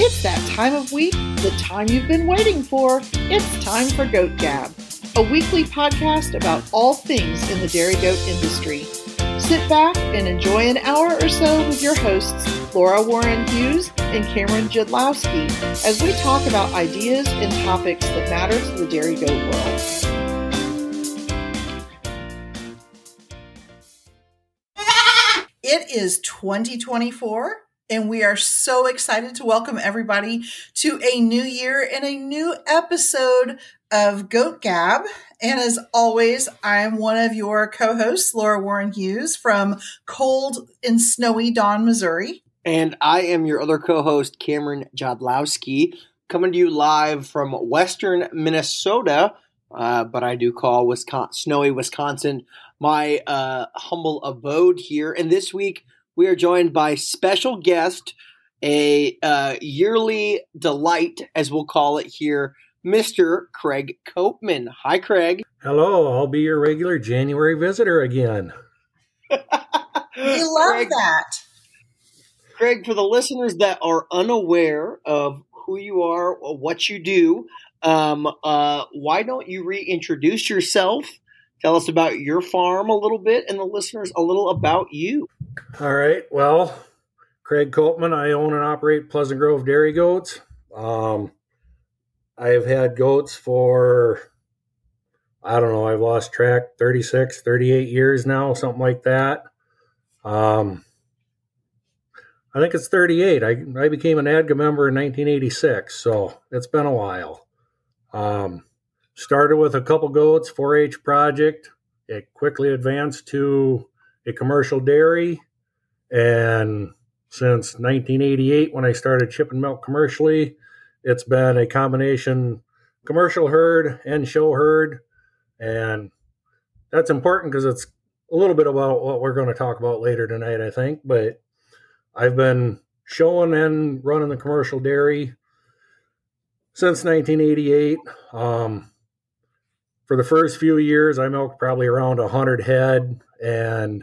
It's that time of week, the time you've been waiting for. It's time for Goat Gab, a weekly podcast about all things in the dairy goat industry. Sit back and enjoy an hour or so with your hosts, Laura Warren Hughes and Cameron Jadlowski, as we talk about ideas and topics that matter to the dairy goat world. It is 2024, and we are so excited to welcome everybody to a new year and a new episode of Goat Gab. And as always, I'm one of your co hosts, Laura Warren Hughes from cold and snowy Don, Missouri. And I am your other co host, Cameron Jadlowski, coming to you live from western Minnesota, uh, but I do call Wisconsin, snowy Wisconsin my uh, humble abode here. And this week, we are joined by special guest, a uh, yearly delight, as we'll call it here, Mr. Craig Koopmann. Hi, Craig. Hello, I'll be your regular January visitor again. We love Craig, that. Craig, for the listeners that are unaware of who you are or what you do, um, uh, why don't you reintroduce yourself? Tell us about your farm a little bit and the listeners a little about you. All right. Well, Craig Koopmann, I own and operate Pleasant Grove Dairy Goats. Um, I have had goats for, I don't know, I've lost track, 36, 38 years now, something like that. Um, I think it's 38. I, I became an ADGA member in 1986, so it's been a while. Um, started with a couple goats, 4 H project. It quickly advanced to a commercial dairy. And since 1988, when I started shipping milk commercially, it's been a combination commercial herd and show herd. And that's important because it's a little bit about what we're going to talk about later tonight, I think. But I've been showing and running the commercial dairy since 1988. Um, for the first few years, I milked probably around 100 head, and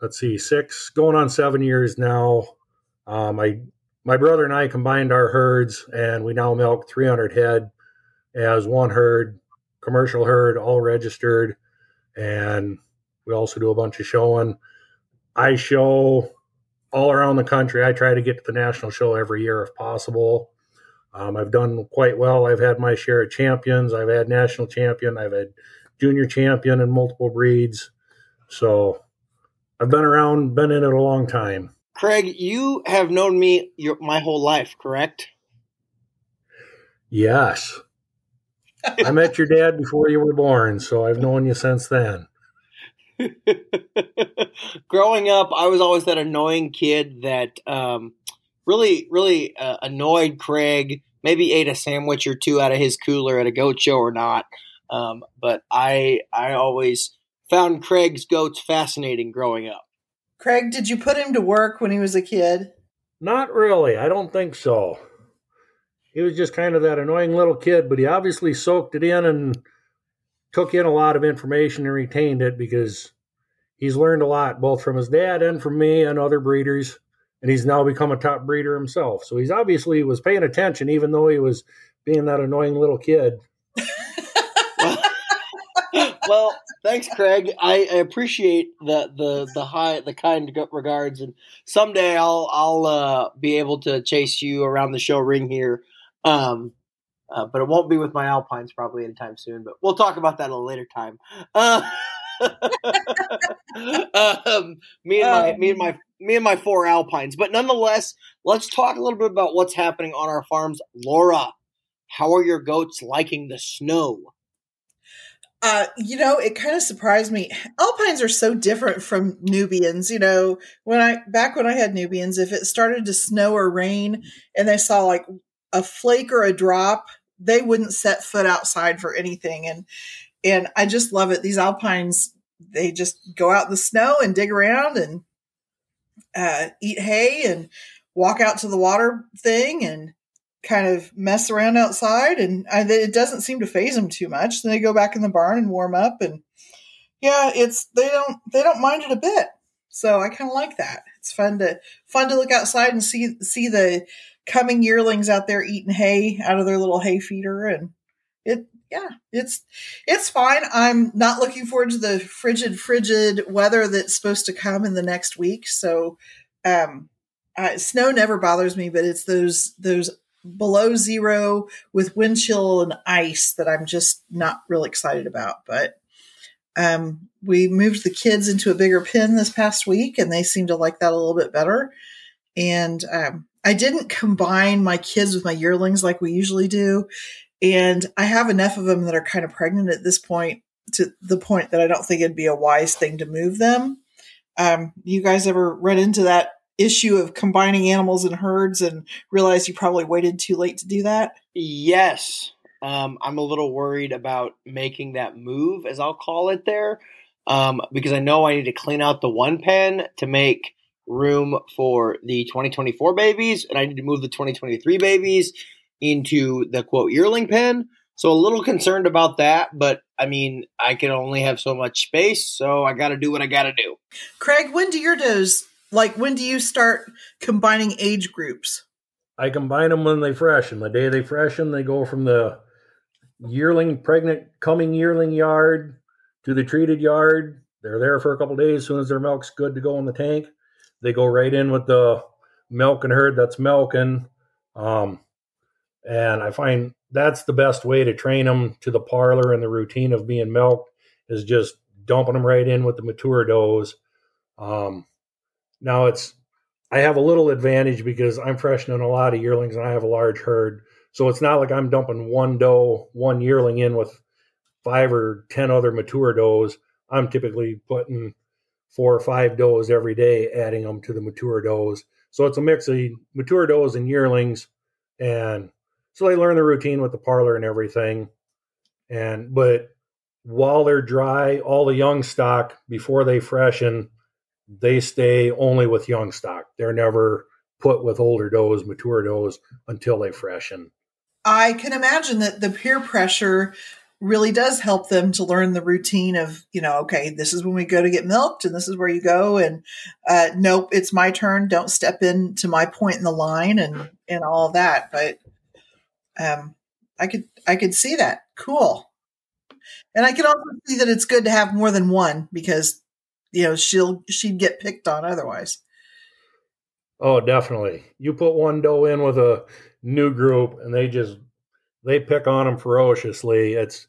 let's see, six going on seven years now. Um, I my brother and I combined our herds, and we now milk 300 head as one herd, commercial herd, all registered, and we also do a bunch of showing. I show all around the country. I try to get to the national show every year if possible. Um, I've done quite well. I've had my share of champions. I've had national champion. I've had junior champion in multiple breeds. So I've been around, been in it a long time. Craig, you have known me your, my whole life, correct? Yes. I met your dad before you were born, so I've known you since then. Growing up, I was always that annoying kid that um, really, really uh, annoyed Craig. Maybe ate a sandwich or two out of his cooler at a goat show or not. Um, but I, I always found Craig's goats fascinating growing up. Craig, did you put him to work when he was a kid? Not really. I don't think so. He was just kind of that annoying little kid, but he obviously soaked it in and took in a lot of information and retained it because he's learned a lot both from his dad and from me and other breeders and he's now become a top breeder himself. So he's obviously was paying attention even though he was being that annoying little kid. Well thanks craig. I, I appreciate the the the high the kind regards. And someday i'll i'll uh, be able to chase you around the show ring here. Um uh, but it won't be with my alpines probably anytime soon but we'll talk about that at a later time. Uh, um, me and my me and my me and my four alpines. But nonetheless, let's talk a little bit about what's happening on our farms. Laura, how are your goats liking the snow? Uh, you know, it kind of surprised me. Alpines are so different from Nubians. You know, when I back when I had Nubians, if it started to snow or rain and they saw like a flake or a drop, they wouldn't set foot outside for anything. And and I just love it. These alpines, they just go out in the snow and dig around and uh, eat hay and walk out to the water thing and kind of mess around outside. And I, it doesn't seem to faze them too much. Then they go back in the barn and warm up. And yeah, it's they don't they don't mind it a bit. So I kind of like that. It's fun to fun to look outside and see see the coming yearlings out there eating hay out of their little hay feeder and yeah it's it's fine. I'm not looking forward to the frigid frigid weather that's supposed to come in the next week. So um uh, snow never bothers me but it's those those below zero with wind chill and ice that i'm just not really excited about. But um we moved the kids into a bigger pen this past week and they seem to like that a little bit better. And um, I didn't combine my kids with my yearlings like we usually do. And I have enough of them that are kind of pregnant at this point to the point that I don't think it'd be a wise thing to move them. Um, you guys ever run into that issue of combining animals and herds and realize you probably waited too late to do that? Yes. Um, I'm a little worried about making that move, as I'll call it there, um, because I know I need to clean out the one pen to make room for the 2024 babies, and I need to move the 2023 babies into the quote yearling pen. So a little concerned about that, but I mean, I can only have so much space, so I got to do what I got to do. Craig, when do your does like when do you start combining age groups? I combine them when they freshen. The day they freshen, they go from the yearling, pregnant, coming yearling yard to the treated yard. They're there for a couple days. As soon as their milk's good to go in the tank, they go right in with the milking herd that's milking. Um, and I find that's the best way to train them to the parlor and the routine of being milked is just dumping them right in with the mature does. Um, now it's I have a little advantage because I'm freshening a lot of yearlings and I have a large herd. So it's not like I'm dumping one doe, one yearling in with five or ten other mature does. I'm typically putting four or five does every day, adding them to the mature does. So it's a mix of mature does and yearlings, and so they learn the routine with the parlor and everything. And but while they're dry, all the young stock before they freshen, they stay only with young stock. They're never put with older does, mature does until they freshen. I can imagine that the peer pressure really does help them to learn the routine of you know okay this is when we go to get milked and this is where you go and uh, nope it's my turn don't step in to my point in the line and and all that but um i could i could see that. Cool. And i can also see that it's good to have more than one because you know she'll she'd get picked on otherwise. Oh definitely. You put one doe in with a new group and they just they pick on them ferociously. It's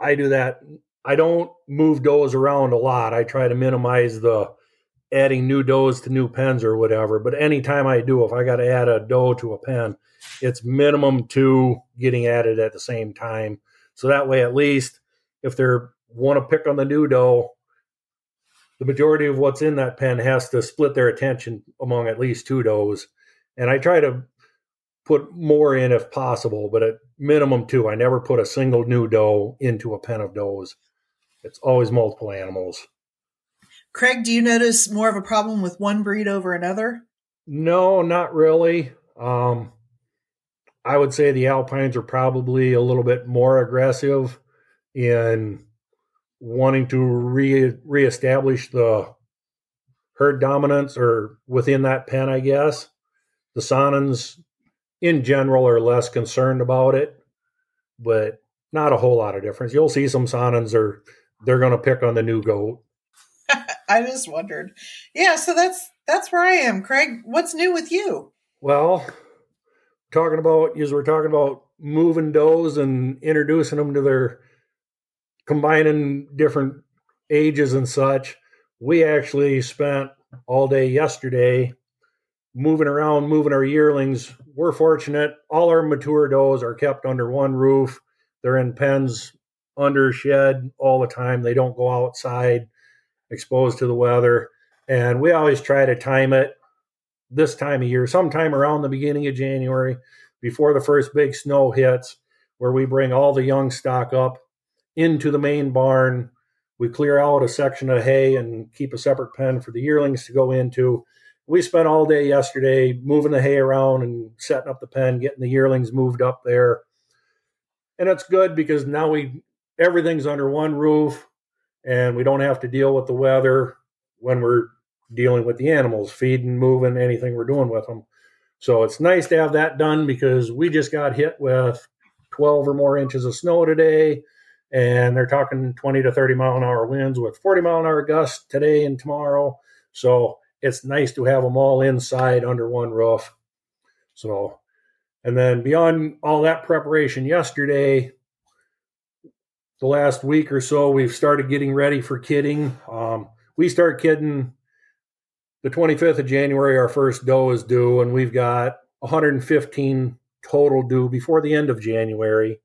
I do that. I don't move does around a lot. I try to minimize the adding new does to new pens or whatever. But anytime I do, if I got to add a doe to a pen, it's minimum two getting added at the same time. So that way, at least if they want to pick on the new doe, the majority of what's in that pen has to split their attention among at least two does. And I try to put more in if possible, but at minimum two. I never put a single new doe into a pen of does. It's always multiple animals. Craig, do you notice more of a problem with one breed over another? No, not really. Um, I would say the Alpines are probably a little bit more aggressive in wanting to re reestablish the herd dominance or within that pen, I guess. The Saanens in general are less concerned about it, but not a whole lot of difference. You'll see some Saanens are they're going to pick on the new goat. I just wondered. Yeah, so that's that's where I am, Craig. What's new with you? Well, talking about as we're talking about moving does and introducing them to their combining different ages and such. We actually spent all day yesterday moving around, moving our yearlings. We're fortunate. All our mature does are kept under one roof. They're in pens under shed all the time. They don't go outside exposed to the weather. And we always try to time it this time of year, sometime around the beginning of January, before the first big snow hits, where we bring all the young stock up into the main barn. We clear out a section of hay and keep a separate pen for the yearlings to go into we spent all day yesterday moving the hay around and setting up the pen, getting the yearlings moved up there. And it's good because now we everything's under one roof and we don't have to deal with the weather when we're dealing with the animals, feeding, moving, anything we're doing with them. So it's nice to have that done because we just got hit with 12 or more inches of snow today. And they're talking 20 to 30 mile an hour winds with 40 mile an hour gusts today and tomorrow. So it's nice to have them all inside under one roof. So, and then beyond all that preparation yesterday, the last week or so, we've started getting ready for kidding. Um, we start kidding the 25th of January, our first doe is due, and we've got 115 total due before the end of January.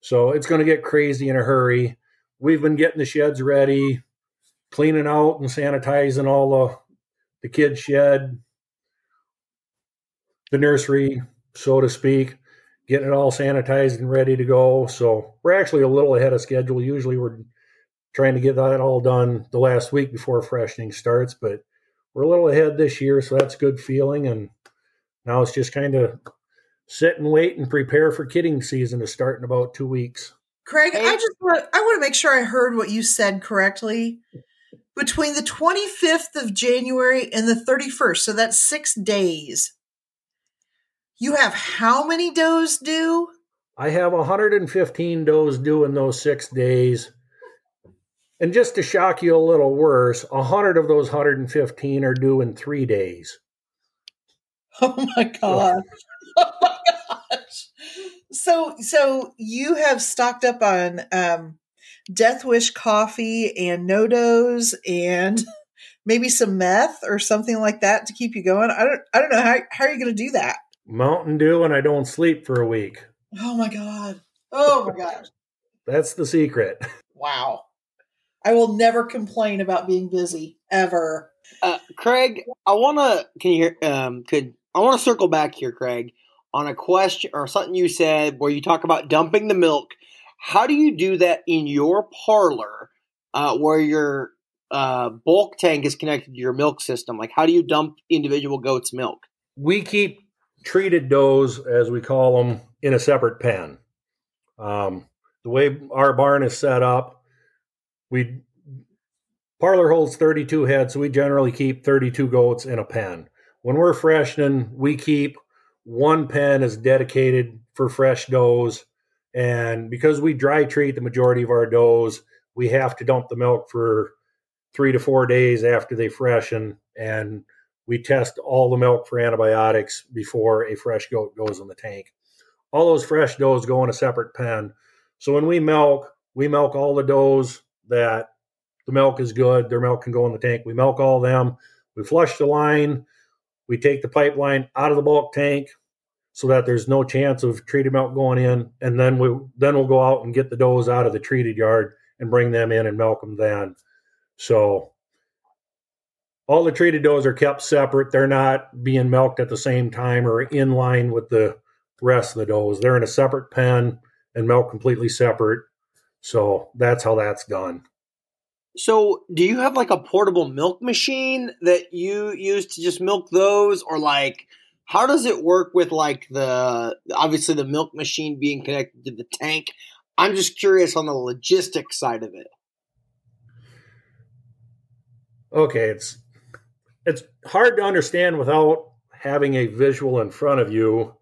So it's going to get crazy in a hurry. We've been getting the sheds ready, cleaning out and sanitizing all the, the kids' shed, the nursery, so to speak, getting it all sanitized and ready to go. So we're actually a little ahead of schedule. Usually we're trying to get that all done the last week before freshening starts, but we're a little ahead this year, so that's good feeling. And now it's just kind of sit and wait and prepare for kidding season to start in about two weeks. Craig, I just want I want to make sure I heard what you said correctly. Between the 25th of January and the 31st, so that's six days. You have how many does due? I have 115 does due in those six days. And just to shock you a little worse, 100 of those 115 are due in three days. Oh my god! oh my gosh! So, so you have stocked up on um, Death Wish coffee and NoDoz and maybe some meth or something like that to keep you going. I don't, I don't know how how are you going to do that? Mountain Dew, and I don't sleep for a week. Oh my god! Oh my gosh! That's the secret. Wow. I will never complain about being busy ever. Uh, Craig, I want to. Can you hear? Um, could I want to circle back here, Craig, on a question or something you said where you talk about dumping the milk. How do you do that in your parlor, uh, where your uh, bulk tank is connected to your milk system? Like, how do you dump individual goats' milk? We keep treated does, as we call them, in a separate pen. Um, the way our barn is set up, we parlor holds 32 heads, so we generally keep 32 goats in a pen. When we're freshening, we keep one pen is dedicated for fresh does. And because we dry treat the majority of our does, we have to dump the milk for three to four days after they freshen. And we test all the milk for antibiotics before a fresh goat goes in the tank. All those fresh does go in a separate pen. So when we milk, we milk all the does that the milk is good. Their milk can go in the tank. We milk all them. We flush the line. We take the pipeline out of the bulk tank so that there's no chance of treated milk going in. And then we then we'll go out and get the does out of the treated yard and bring them in and milk them then. So all the treated does are kept separate. They're not being milked at the same time or in line with the rest of the does. They're in a separate pen and milk completely separate. So that's how that's done. So, do you have like a portable milk machine that you use to just milk those, or like how does it work with like the obviously the milk machine being connected to the tank? I'm just curious on the logistics side of it. Okay, it's it's hard to understand without having a visual in front of you,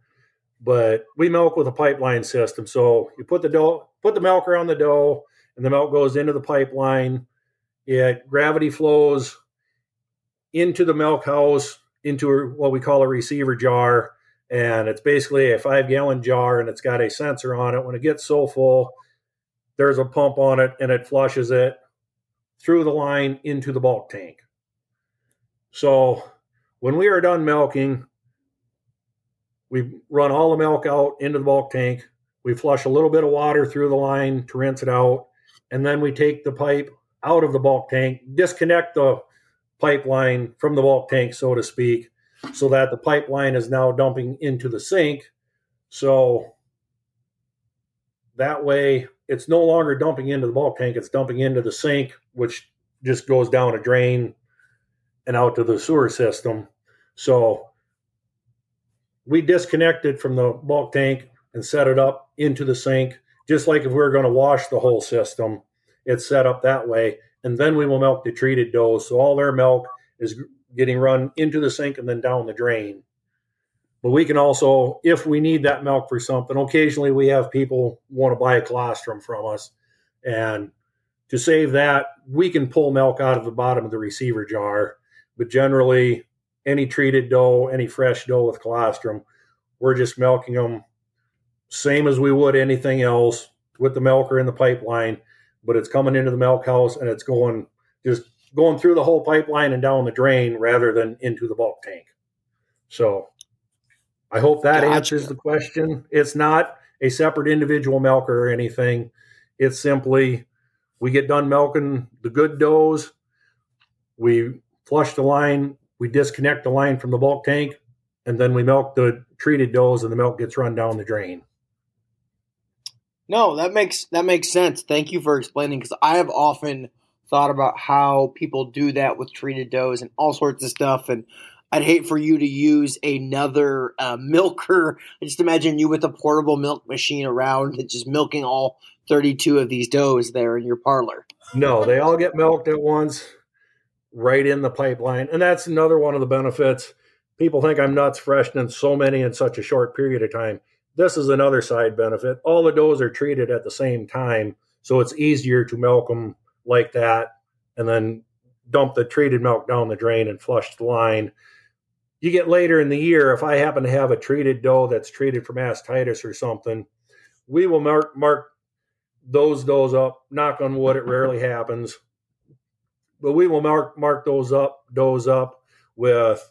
but we milk with a pipeline system. So you put the doe, put the milker on the doe, and the milk goes into the pipeline. It gravity flows into the milk house into what we call a receiver jar, and it's basically a five gallon jar, and it's got a sensor on it. When it gets so full, there's a pump on it, and it flushes it through the line into the bulk tank. So when we are done milking, we run all the milk out into the bulk tank. We flush a little bit of water through the line to rinse it out. And then we take the pipe out of the bulk tank, disconnect the pipeline from the bulk tank, so to speak, so that the pipeline is now dumping into the sink. So that way it's no longer dumping into the bulk tank, it's dumping into the sink, which just goes down a drain and out to the sewer system. So we disconnected from the bulk tank and set it up into the sink, just like if we were going to wash the whole system. It's set up that way, and then we will milk the treated does. So all their milk is getting run into the sink and then down the drain. But we can also, if we need that milk for something, occasionally we have people want to buy a colostrum from us. And to save that, we can pull milk out of the bottom of the receiver jar. But generally, any treated doe, any fresh doe with colostrum, we're just milking them same as we would anything else with the milker in the pipeline, but it's coming into the milk house and it's going just going through the whole pipeline and down the drain rather than into the bulk tank. So I hope that gotcha. answers the question. It's not a separate individual milker or anything. It's simply we get done milking the good does, we flush the line, we disconnect the line from the bulk tank, and then we milk the treated does and the milk gets run down the drain. No, that makes that makes sense. Thank you for explaining because I have often thought about how people do that with treated does and all sorts of stuff, and I'd hate for you to use another uh, milker. I just imagine you with a portable milk machine around, and just milking all thirty-two of these does there in your parlor. No, they all get milked at once, right in the pipeline, and that's another one of the benefits. People think I'm nuts freshening so many in such a short period of time this is another side benefit. All the does are treated at the same time, so it's easier to milk them like that and then dump the treated milk down the drain and flush the line. You get later in the year, if I happen to have a treated doe that's treated for mastitis or something, we will mark mark those does up. Knock on wood, it rarely happens, but we will mark mark those up does up with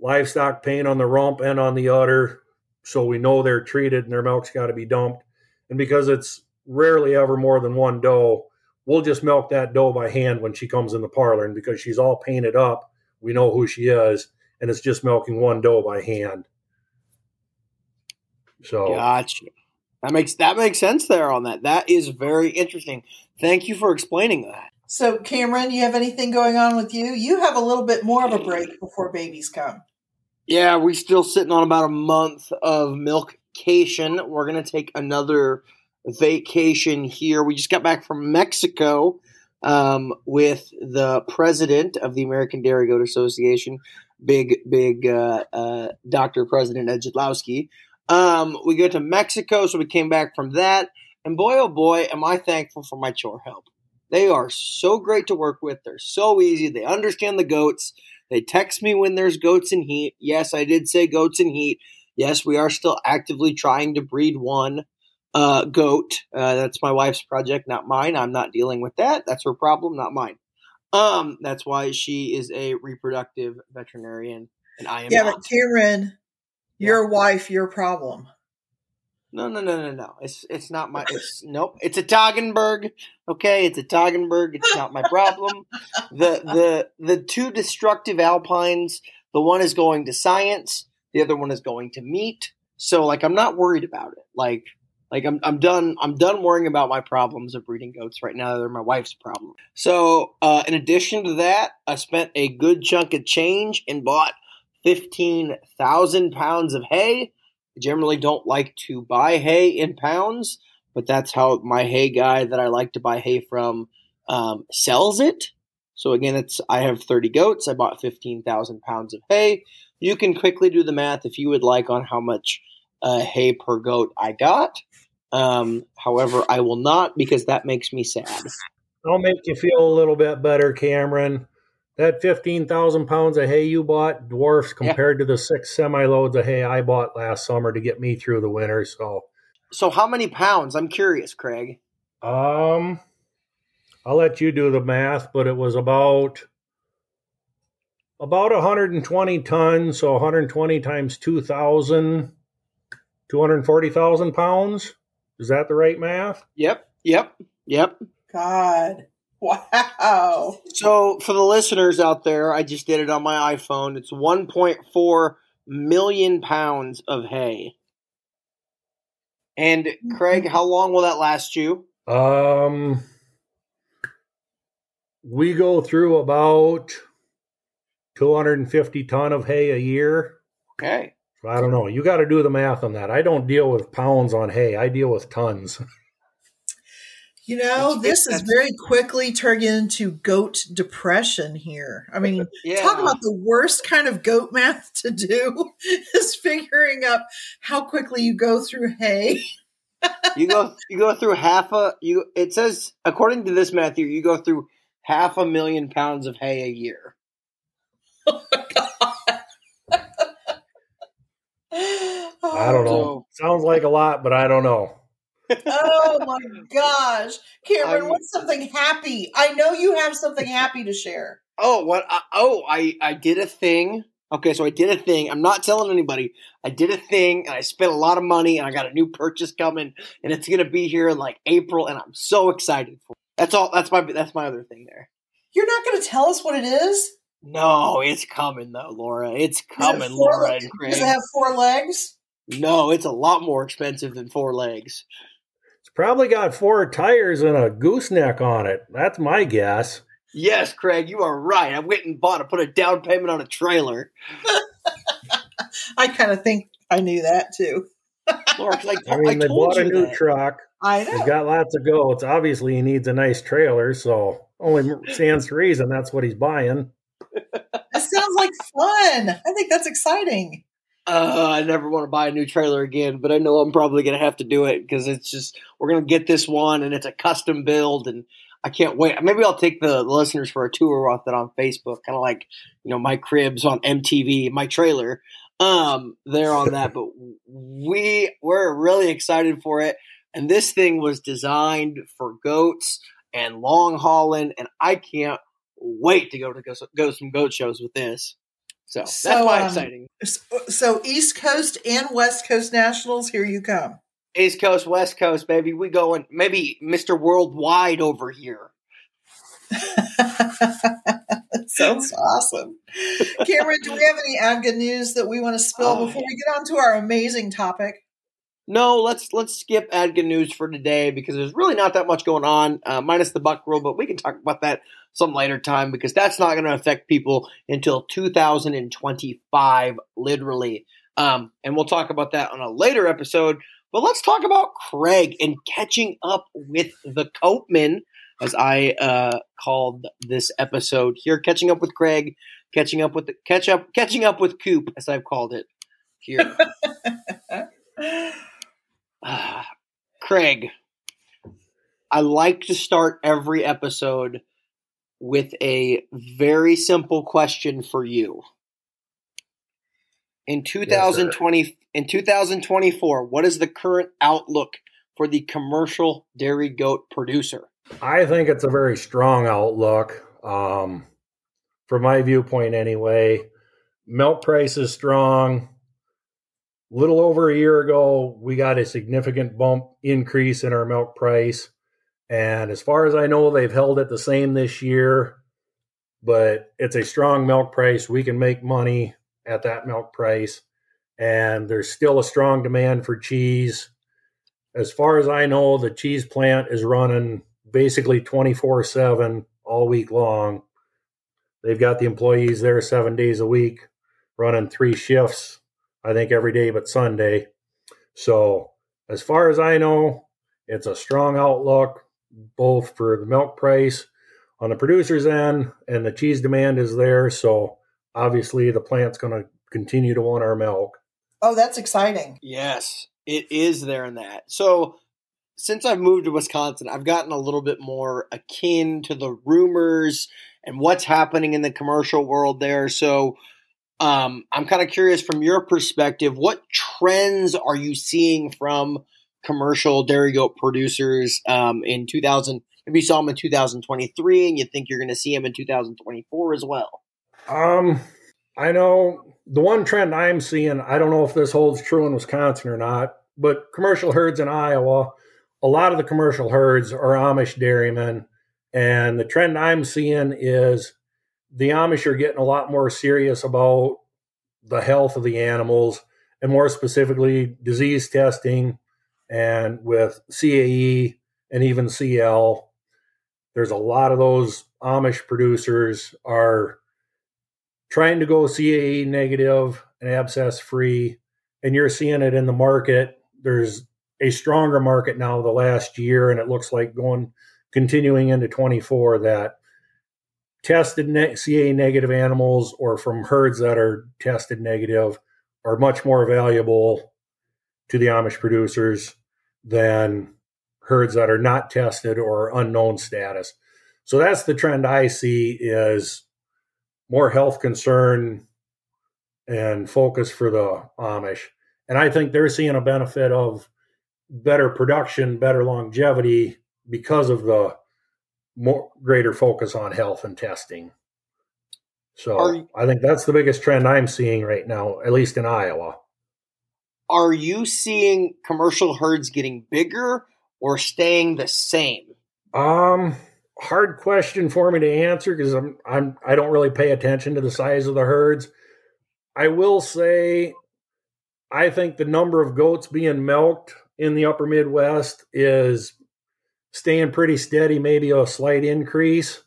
livestock paint on the rump and on the udder so we know they're treated and their milk's got to be dumped. And because it's rarely ever more than one doe, we'll just milk that doe by hand when she comes in the parlor. And because she's all painted up, we know who she is, and it's just milking one doe by hand. So gotcha. That makes that makes sense there on that. That is very interesting. Thank you for explaining that. So, Cameron, you have anything going on with you? You have a little bit more of a break before babies come. Yeah, we're still sitting on about a month of milkcation. We're going to take another vacation here. We just got back from Mexico um, with the president of the American Dairy Goat Association, big, big uh, uh, Dr. President Ed Jadlowski. Um, we go to Mexico, so we came back from that. And boy, oh boy, am I thankful for my chore help. They are so great to work with. They're so easy. They understand the goats. They text me when there's goats in heat. Yes, I did say goats in heat. Yes, we are still actively trying to breed one uh, goat. Uh, that's my wife's project, not mine. I'm not dealing with that. That's her problem, not mine. Um, that's why she is a reproductive veterinarian, and I am. Yeah, not. but Karen, your yeah. wife, your problem. No, no, no, no, no. It's it's not my. It's nope. It's a Toggenburg. Okay, it's a Toggenburg. It's not my problem. the the the two destructive alpines. The one is going to science. The other one is going to meat. So like, I'm not worried about it. Like like I'm I'm done. I'm done worrying about my problems of breeding goats right now. They're my wife's problem. So uh, in addition to that, I spent a good chunk of change and bought fifteen thousand pounds of hay I generally don't like to buy hay in pounds, but that's how my hay guy that I like to buy hay from um, sells it. So again, it's I have 30 goats. I bought 15,000 pounds of hay. You can quickly do the math if you would like on how much uh, hay per goat I got. Um, however, I will not because that makes me sad. I'll make you feel a little bit better, Cameron that 15,000 pounds of hay you bought dwarfs compared yeah. to the six semi loads of hay I bought last summer to get me through the winter. So, so how many pounds? I'm curious, Craig. Um, I'll let you do the math, but it was about about 120 tons. So 120 times 2,000, 240,000 pounds. Is that the right math? Yep. Yep. Yep. God. Wow. So, for the listeners out there, I just did it on my iPhone. It's 1.4 million pounds of hay. And Craig, how long will that last you? Um, we go through about 250 ton of hay a year. Okay. I don't know. You got to do the math on that. I don't deal with pounds on hay. I deal with tons. You know, That's- this is very quickly turning into goat depression here. I mean, Yeah. talk about the worst kind of goat math to do is figuring up how quickly you go through hay. you go you go through half a you it says according to this Matthew, you go through half a million pounds of hay a year. Oh, I don't know. So- oh. Sounds like a lot, but I don't know. Oh my gosh. Cameron, I'm- what's something happy? I know you have something happy to share. Oh, what? I, oh, I I did a thing. Okay, so I did a thing. I'm not telling anybody. I did a thing, and I spent a lot of money, and I got a new purchase coming, and it's gonna be here in like April, and I'm so excited for. It. That's all. That's my that's my other thing there. You're not going to tell us what it is? No, it's coming though, Laura. It's Does it coming, Laura le-. Does it have four legs? no, it's a lot more expensive than four legs. It's probably got four tires and a gooseneck on it. That's my guess. Yes, Craig, you are right. I went and bought. I put a down payment on a trailer. I kind of think I knew that too. Laura, like I mean, they bought a new that. truck. I He's know. got lots of goats. Obviously, he needs a nice trailer, so only stands to reason that's what he's buying. It sounds like fun. I think that's exciting. Uh, I never want to buy a new trailer again, but I know I'm probably going to have to do it because it's just we're going to get this one and it's a custom build and I can't wait. Maybe I'll take the listeners for a tour off that on Facebook, kind of like you know my cribs on MTV, my trailer. Um, they're on that, but we we're really excited for it. And this thing was designed for goats and long hauling, and I can't wait to go to go, go some goat shows with this. So, that's why um, exciting. So East Coast and West Coast Nationals, here you come. East Coast, West Coast, baby. We going maybe Mr. Worldwide over here. Sounds awesome. Cameron, do we have any ad good news that we want to spill Oh, before we get on to our amazing topic? No, let's let's skip ADGA news for today because there's really not that much going on, uh, minus the Buck rule. But we can talk about that some later time because that's not going to affect people until 2025, literally. Um, and we'll talk about that on a later episode. But let's talk about Craig and catching up with the Koopmann, as I uh, called this episode here. Catching up with Craig, catching up with the catch up, catching up with Coop, as I've called it here. Ah, Craig, I like to start every episode with a very simple question for you. In 2020 in 2024, what is the current outlook for the commercial dairy goat producer? I think it's a very strong outlook. Um, from my viewpoint, anyway, milk price is strong. Little over a year ago, we got a significant bump increase in our milk price. And as far as I know, they've held it the same this year. But it's a strong milk price. We can make money at that milk price. And there's still a strong demand for cheese. As far as I know, the cheese plant is running basically 24 7 all week long. They've got the employees there seven days a week, running three shifts, I think every day but Sunday. So, as far as I know, it's a strong outlook both for the milk price on the producer's end and the cheese demand is there. So, obviously, the plant's going to continue to want our milk. Oh, that's exciting. Yes, it is there in that. So, since I've moved to Wisconsin, I've gotten a little bit more akin to the rumors and what's happening in the commercial world there. So, um, I'm kind of curious from your perspective, what trends are you seeing from commercial dairy goat producers um, in 2000? If you saw them in 2023, and you think you're going to see them in 2024 as well. Um, I know the one trend I'm seeing, I don't know if this holds true in Wisconsin or not, but commercial herds in Iowa, a lot of the commercial herds are Amish dairymen. And the trend I'm seeing is the Amish are getting a lot more serious about the health of the animals and more specifically disease testing and with CAE and even CL. There's a lot of those Amish producers are trying to go CAE negative and abscess free, and you're seeing it in the market. There's a stronger market now the last year, and it looks like going continuing into 24 that tested CA negative animals or from herds that are tested negative are much more valuable to the Amish producers than herds that are not tested or unknown status. So that's the trend I see is more health concern and focus for the Amish. And I think they're seeing a benefit of better production, better longevity because of the more greater focus on health and testing. So you, I think that's the biggest trend I'm seeing right now, at least in Iowa. Are you seeing commercial herds getting bigger or staying the same? Um, hard question for me to answer because I'm I'm I don't really pay attention to the size of the herds. I will say I think the number of goats being milked in the upper Midwest is staying pretty steady, maybe a slight increase.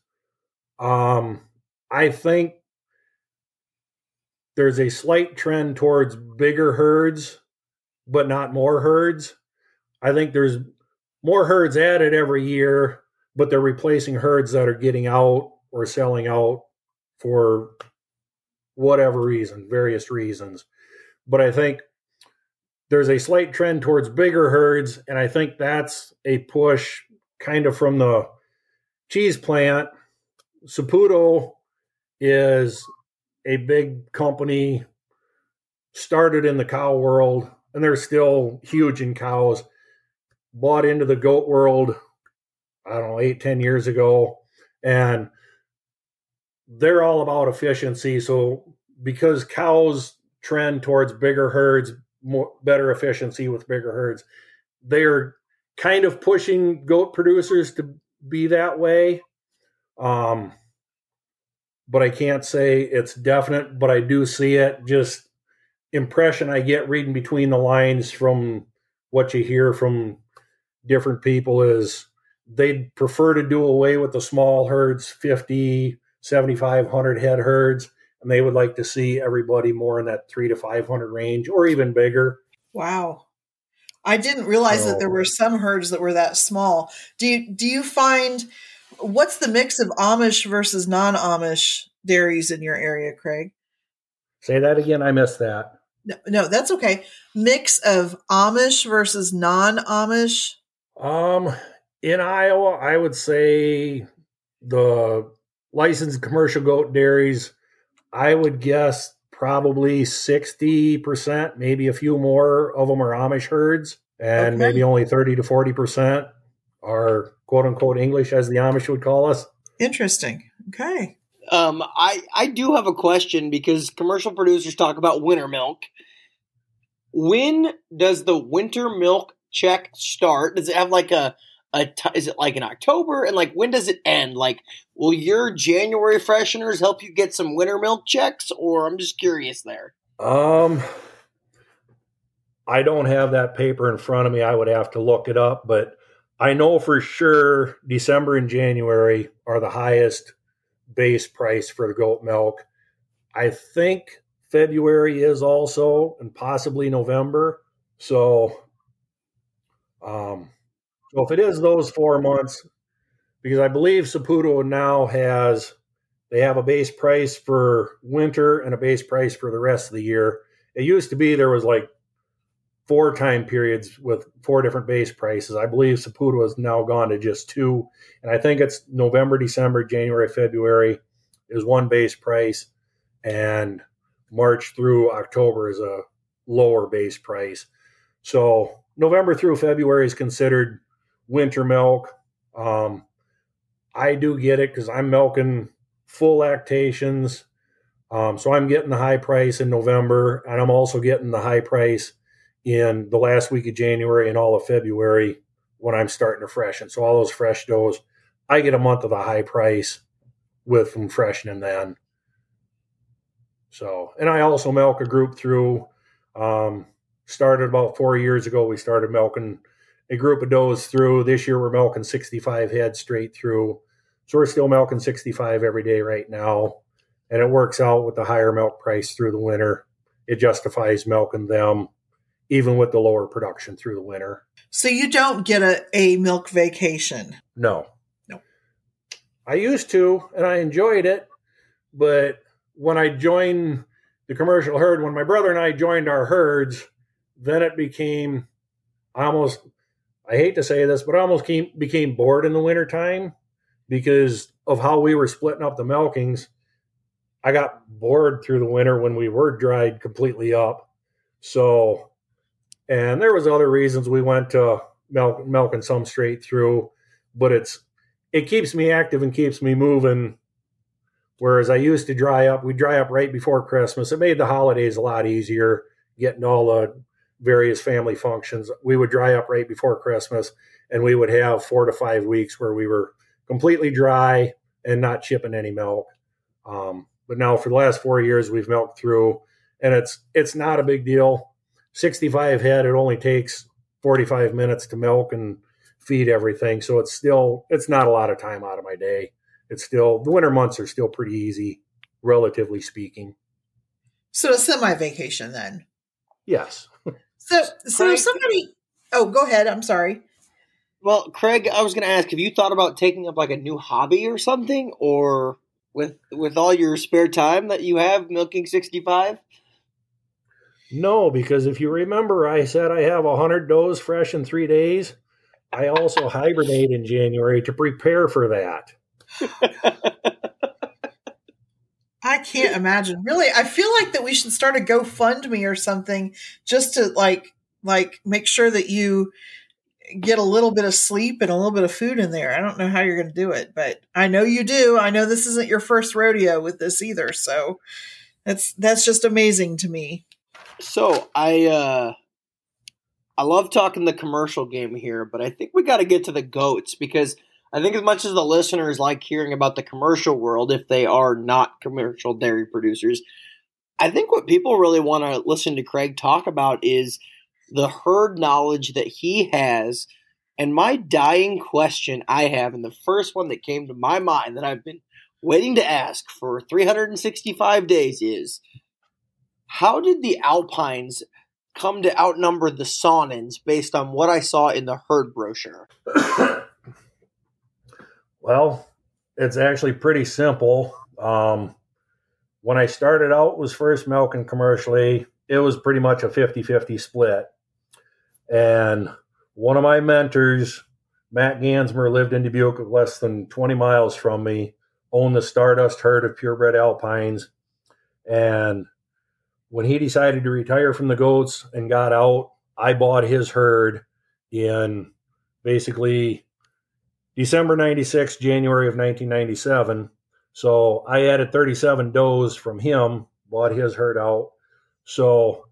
Um, I think there's a slight trend towards bigger herds, but not more herds. I think there's more herds added every year, but they're replacing herds that are getting out or selling out for whatever reason, various reasons. But I think there's a slight trend towards bigger herds, and I think that's a push kind of from the cheese plant. Saputo is a big company, started in the cow world, and they're still huge in cows. Bought into the goat world, I don't know, eight, ten years ago. And they're all about efficiency. So because cows trend towards bigger herds, more better efficiency with bigger herds, they're kind of pushing goat producers to be that way. Um, but I can't say it's definite, but I do see it. Just impression I get reading between the lines from what you hear from different people is they'd prefer to do away with the small herds, 50, 7,500 head herds, and they would like to see everybody more in that three to 500 range or even bigger. Wow. I didn't realize so, that there were some herds that were that small. Do you, do you find what's the mix of Amish versus non-Amish dairies in your area, Craig? Say that again. I missed that. No, no, that's okay. Mix of Amish versus non-Amish. Um, in Iowa, I would say the licensed commercial goat dairies. I would guess probably 60%, maybe a few more of them are Amish herds, and okay. maybe only 30 to 40% are quote unquote English, as the Amish would call us. Interesting. Okay. Um, I, I do have a question because commercial producers talk about winter milk. When does the winter milk check start? Does it have like a a t- is it like in October and like when does it end? Like, will your January fresheners help you get some winter milk checks, or I'm just curious there. Um, I don't have that paper in front of me. I would have to look it up, but I know for sure December and January are the highest base price for the goat milk. I think February is also, and possibly November. So, um, so if it is those four months, because I believe Saputo now has they have a base price for winter and a base price for the rest of the year. It used to be there was like four time periods with four different base prices. I believe Saputo has now gone to just two, and I think it's November, December, January, February is one base price, and March through October is a lower base price. So November through February is considered winter milk. Um, I do get it because I'm milking full lactations. Um, so I'm getting the high price in November, and I'm also getting the high price in the last week of January and all of February when I'm starting to freshen. So all those fresh does, I get a month of the high price with from freshening then. So, and I also milk a group through. Um, started about four years ago. We started milking a group of does through. This year we're milking 65 head straight through. So we're still milking 65 every day right now. And it works out with the higher milk price through the winter. It justifies milking them even with the lower production through the winter. So you don't get a, a milk vacation. No. No. I used to, and I enjoyed it, but when I joined the commercial herd, when my brother and I joined our herds, then it became almost, I hate to say this, but I almost came, became bored in the wintertime because of how we were splitting up the milkings. I got bored through the winter when we were dried completely up. So, and there was other reasons we went to milk, milking some straight through, but it's, it keeps me active and keeps me moving. Whereas I used to dry up, we dry up right before Christmas. It made the holidays a lot easier, getting all the various family functions. We would dry up right before Christmas, and we would have four to five weeks where we were completely dry and not chipping any milk. Um, but now for the last four years, we've milked through, and it's it's not a big deal. 65 head, it only takes 45 minutes to milk and feed everything, so it's still it's not a lot of time out of my day. It's still the winter months are still pretty easy, relatively speaking. So a semi vacation then. Yes. So so Craig- somebody Oh, go ahead. I'm sorry. Well, Craig, I was going to ask, have you thought about taking up like a new hobby or something, or with with all your spare time that you have milking sixty five? No, because if you remember, I said I have 100 does fresh in three days. I also hibernate in January to prepare for that. I can't imagine. Really, I feel like that we should start a GoFundMe or something just to like like make sure that you get a little bit of sleep and a little bit of food in there. I don't know how you're going to do it, but I know you do. I know this isn't your first rodeo with this either, so that's that's just amazing to me. So I uh I love talking the commercial game here, but I think we got to get to the goats because I think as much as the listeners like hearing about the commercial world, if they are not commercial dairy producers, I think what people really want to listen to Craig talk about is the herd knowledge that he has. And my dying question I have, and the first one that came to my mind that I've been waiting to ask for 365 days is how did the Alpines come to outnumber the Saanens based on what I saw in the herd brochure? Well, it's actually pretty simple. Um, when I started out was first milking commercially, it was pretty much a 50-50 split. And one of my mentors, Matt Gansmer, lived in Dubuque, less than 20 miles from me, owned the Stardust herd of purebred Alpines. And when he decided to retire from the goats and got out, I bought his herd in basically December 96, January of 1997. So I added 37 does from him, bought his herd out. So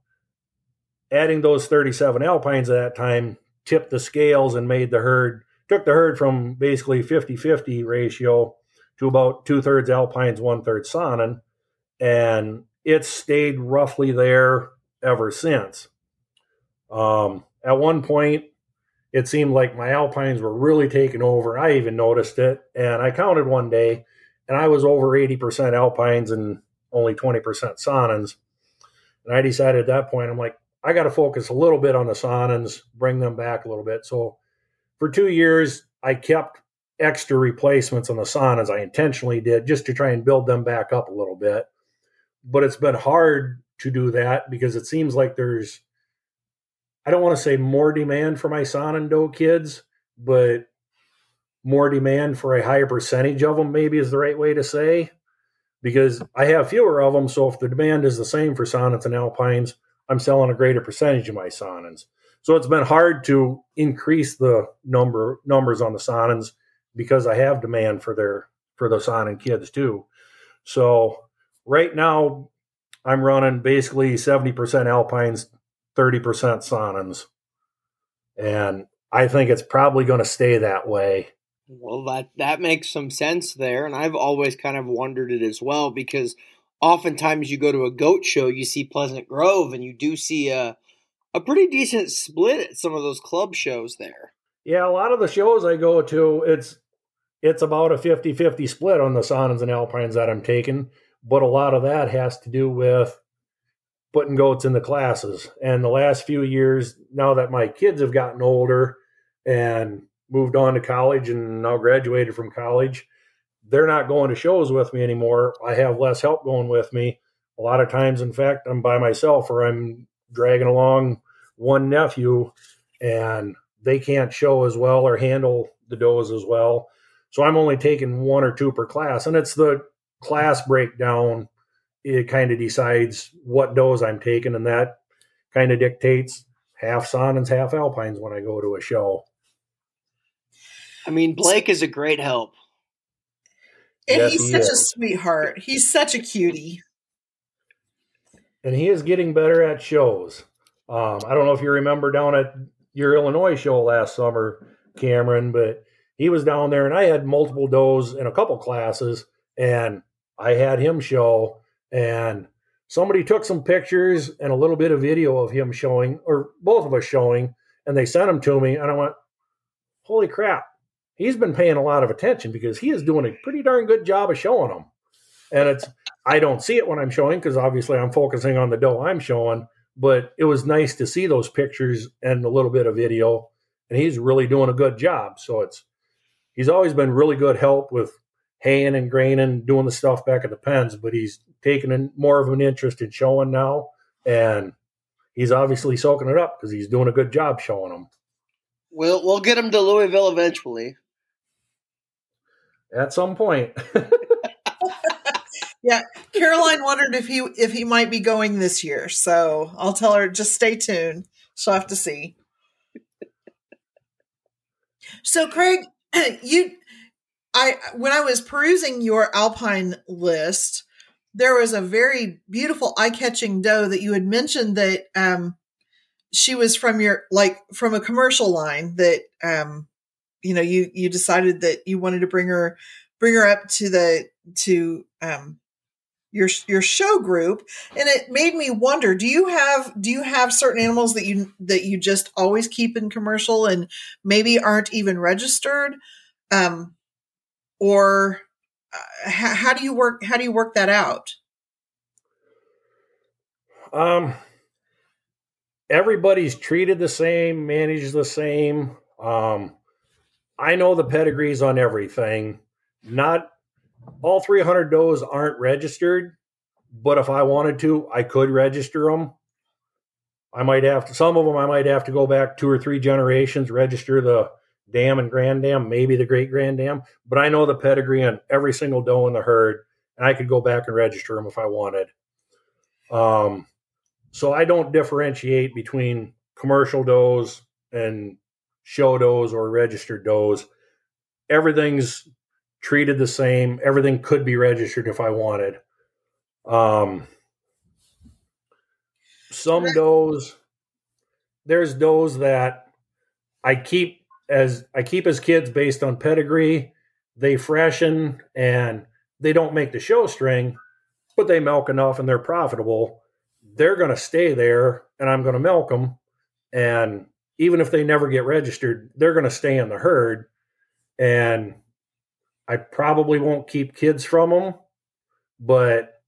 adding those 37 alpines at that time tipped the scales and made the herd, took the herd from basically 50 50 ratio to about two thirds alpines, one third Saanen. And it's stayed roughly there ever since. Um, at one point, it seemed like my alpines were really taking over. I even noticed it, and I counted one day, and I was over 80% alpines and only 20% Saanens And I decided at that point, I'm like, I got to focus a little bit on the Saanens, bring them back a little bit. So for two years, I kept extra replacements on the Saanens. I intentionally did just to try and build them back up a little bit. But it's been hard to do that because it seems like there's I don't want to say more demand for my Saanen doe kids, but more demand for a higher percentage of them, maybe is the right way to say, because I have fewer of them. So if the demand is the same for Saanens and Alpines, I'm selling a greater percentage of my Saanens. So it's been hard to increase the number numbers on the Saanens because I have demand for their for the Saanen kids too. So right now I'm running basically 70% Alpines, 30% Saanens. And I think it's probably going to stay that way. Well, that that makes some sense there, and I've always kind of wondered it as well because oftentimes you go to a goat show, you see Pleasant Grove, and you do see a a pretty decent split at some of those club shows there. Yeah, a lot of the shows I go to, it's it's about a 50-50 split on the Saanens and Alpines that I'm taking, but a lot of that has to do with putting goats in the classes. And the last few years, now that my kids have gotten older and moved on to college and now graduated from college, they're not going to shows with me anymore. I have less help going with me. A lot of times, in fact, I'm by myself or I'm dragging along one nephew and they can't show as well or handle the does as well. So I'm only taking one or two per class. And it's the class breakdown. It kind of decides what does I'm taking. And that kind of dictates half Saanens, half Alpines when I go to a show. I mean, Blake is a great help. And yes, he's he such is. a sweetheart. He's such a cutie. And he is getting better at shows. Um, I don't know if you remember down at your Illinois show last summer, Cameron, but he was down there and I had multiple does in a couple classes and I had him show and somebody took some pictures and a little bit of video of him showing or both of us showing and they sent them to me and I went, holy crap, he's been paying a lot of attention because he is doing a pretty darn good job of showing them. And it's I don't see it when I'm showing because obviously I'm focusing on the doe I'm showing, but it was nice to see those pictures and a little bit of video. And he's really doing a good job. So it's he's always been really good help with haying and graining, and doing the stuff back at the pens, but he's taken more of an interest in showing now. And he's obviously soaking it up because he's doing a good job showing them. We'll we'll get him to Louisville eventually at some point. yeah, Caroline wondered if he if he might be going this year. So I'll tell her just stay tuned. She'll have to see. So Craig, you I when I was perusing your alpine list, there was a very beautiful eye-catching doe that you had mentioned that um she was from your like from a commercial line that um you know you you decided that you wanted to bring her bring her up to the to um your your show group and it made me wonder do you have do you have certain animals that you that you just always keep in commercial and maybe aren't even registered? Um or uh, how, how do you work how do you work that out? Um everybody's treated the same managed the same um I know the pedigrees on everything. Not all 300 does aren't registered, but if I wanted to, I could register them. I might have to, some of them I might have to go back two or three generations, register the dam and grand dam, maybe the great grand dam, but I know the pedigree on every single doe in the herd, and I could go back and register them if I wanted. Um, so I don't differentiate between commercial does and show does or registered does. Everything's treated the same. Everything could be registered if I wanted. Um, some does, there's does that I keep as I keep as kids based on pedigree. They freshen and they don't make the show string, but they milk enough and they're profitable. They're going to stay there, and I'm going to milk them. And even if they never get registered, they're going to stay in the herd. And I probably won't keep kids from them. But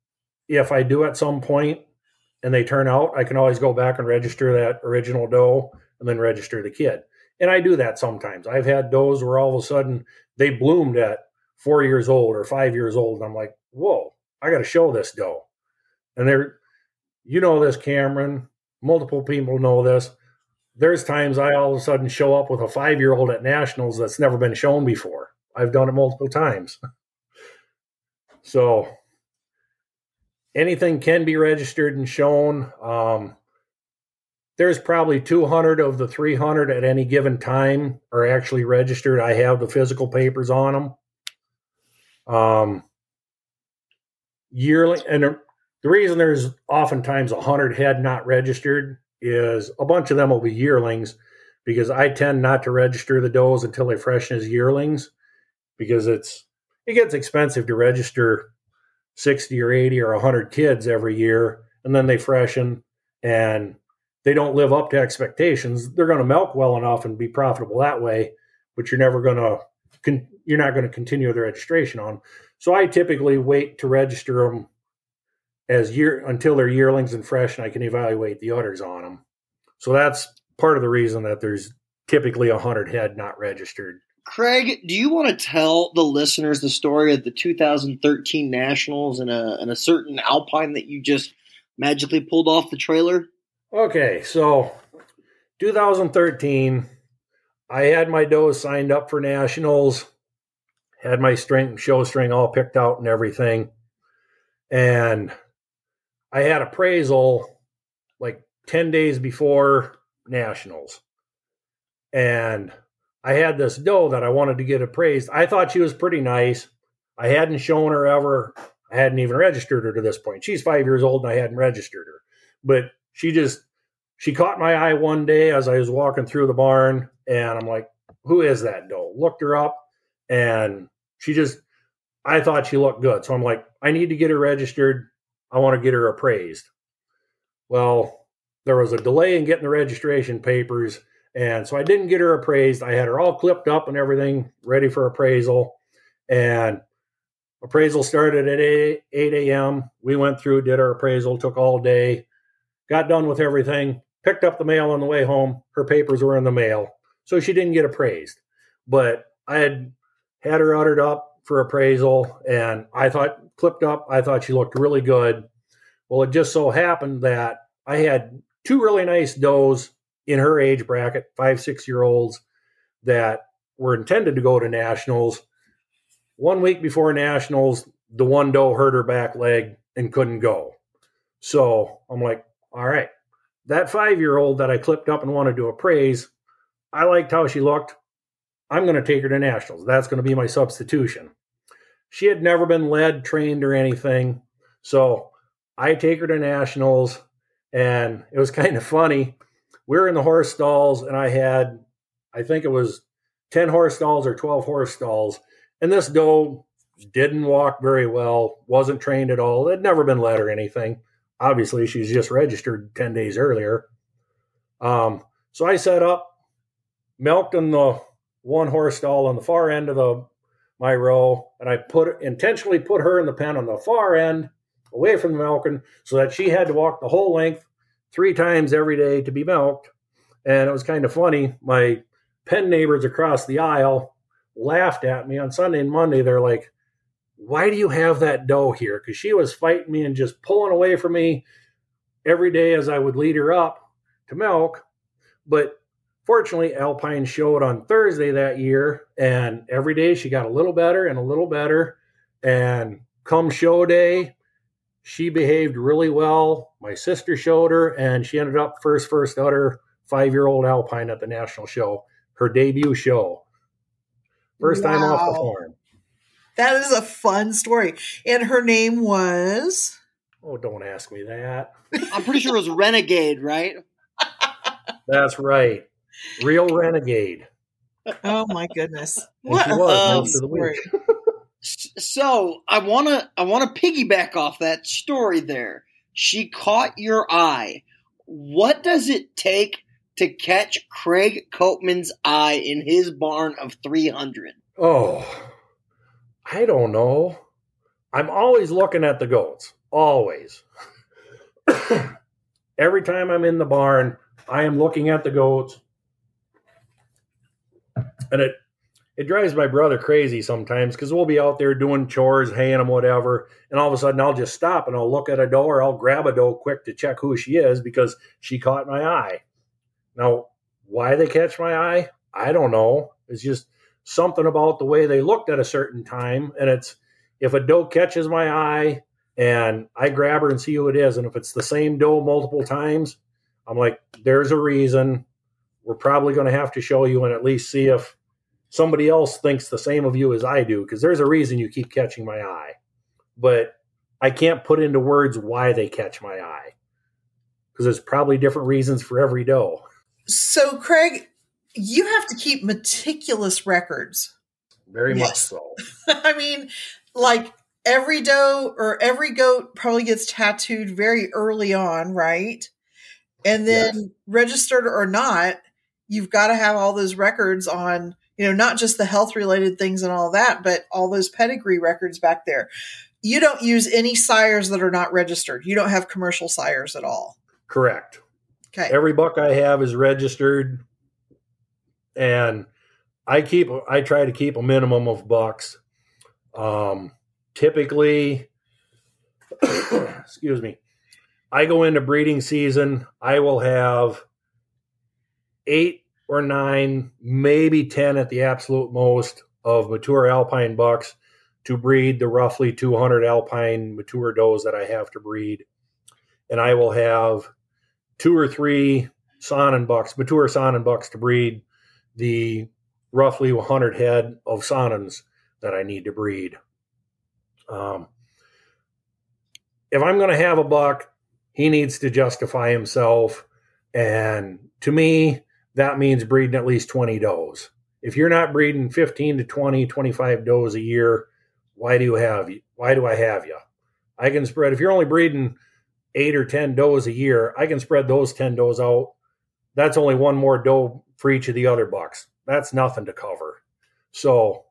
if I do at some point and they turn out, I can always go back and register that original doe and then register the kid. And I do that sometimes. I've had does where all of a sudden they bloomed at four years old or five years old. And I'm like, whoa, I got to show this doe. And they're, you know, this, Cameron, multiple people know this there's times I all of a sudden show up with a five year old at nationals that's never been shown before. I've done it multiple times. so anything can be registered and shown. Um, there's probably 200 of the 300 at any given time are actually registered. I have the physical papers on them. Um, yearly, and the reason there's oftentimes 100 head not registered is a bunch of them will be yearlings because I tend not to register the does until they freshen as yearlings because it's it gets expensive to register 60 or 80 or 100 kids every year and then they freshen and they don't live up to expectations. They're going to milk well enough and be profitable that way but you're never going to you're not going to continue the registration on. So i typically wait to register them as year until they're yearlings and fresh, and I can evaluate the udders on them. So that's part of the reason that there's typically a hundred head not registered. Craig, do you want to tell the listeners the story of the 2013 Nationals and a, and a certain Alpine that you just magically pulled off the trailer? Okay, so 2013, I had my doe signed up for Nationals, had my string, show string all picked out and everything. And I had appraisal like 10 days before Nationals. And I had this doe that I wanted to get appraised. I thought she was pretty nice. I hadn't shown her ever. I hadn't even registered her to this point. She's five years old and I hadn't registered her. But she just she caught my eye one day as I was walking through the barn, and I'm like, "Who is that doe?" Looked her up, and she just I thought she looked good. So I'm like, I need to get her registered. I want to get her appraised. Well, there was a delay in getting the registration papers. And so I didn't get her appraised. I had her all clipped up and everything ready for appraisal. And appraisal started at 8, 8 a.m. We went through, did our appraisal, took all day, got done with everything, picked up the mail on the way home. Her papers were in the mail. So she didn't get appraised. But I had had her uddered up for appraisal and I thought clipped up, I thought she looked really good. Well, it just so happened that I had two really nice does in her age bracket, five, six year olds, that were intended to go to nationals. One week before nationals, the one doe hurt her back leg and couldn't go. So I'm like, all right, that five year old that I clipped up and wanted to appraise, I liked how she looked. I'm going to take her to nationals. That's going to be my substitution. She had never been led, trained, or anything. So I take her to nationals, and it was kind of funny we were in the horse stalls and I had, I think it was 10 horse stalls or 12 horse stalls. And this doe didn't walk very well, wasn't trained at all, had never been led or anything. Obviously, she's just registered 10 days earlier. Um, so I set up, milked in the one horse stall on the far end of the my row, and I put intentionally put her in the pen on the far end, away from the milking, so that she had to walk the whole length three times every day to be milked. And it was kind of funny. My pen neighbors across the aisle laughed at me on Sunday and Monday. They're like, why do you have that doe here? Because she was fighting me and just pulling away from me every day as I would lead her up to milk. But fortunately, Alpine showed on Thursday that year, and every day she got a little better and a little better. And come show day, she behaved really well. My sister showed her, and she ended up first, first udder five year old Alpine at the national show, her debut show. First wow. time off the farm. That is a fun story. And her name was. Oh, don't ask me that. I'm pretty sure it was Renegade, right? That's right. Real Renegade. Oh my goodness. What she was most of the week. So I wanna I wanna piggyback off that story there. She caught your eye. What does it take to catch Craig Koopmann's eye in his barn of 300? Oh, I don't know. I'm always looking at the goats. Always. Every time I'm in the barn, I am looking at the goats. And it it drives my brother crazy sometimes because we'll be out there doing chores, haying them, whatever, and all of a sudden I'll just stop and I'll look at a doe or I'll grab a doe quick to check who she is because she caught my eye. Now, why they catch my eye, I don't know. It's just something about the way they looked at a certain time, and it's if a doe catches my eye and I grab her and see who it is, and if it's the same doe multiple times, I'm like, there's a reason. We're probably going to have to show you and at least see if somebody else thinks the same of you as I do because there's a reason you keep catching my eye. But I can't put into words why they catch my eye because there's probably different reasons for every doe. So, Craig, you have to keep meticulous records. Very yes. much so. I mean, like every doe or every goat probably gets tattooed very early on, right? And then yes. registered or not, you've got to have all those records on you know, not just the health related things and all that, but all those pedigree records back there. you don't use any sires that are not registered. You don't have commercial sires at all. Correct. Okay. Every buck I have is registered, and I keep I try to keep a minimum of bucks. Um, typically, excuse me, I go into breeding season. I will have eight or nine, maybe ten at the absolute most of mature alpine bucks to breed the roughly 200 alpine mature does that I have to breed. And I will have two or three Saanen bucks, mature Saanen bucks to breed the roughly 100 head of Saanens that I need to breed. Um, if I'm going to have a buck, he needs to justify himself. And to me, that means breeding at least 20 does. If you're not breeding 15 to 20, 25 does a year, why do you have you? Why do I have you? I can spread, if you're only breeding eight or 10 does a year, I can spread those 10 does out. That's only one more doe for each of the other bucks. That's nothing to cover. So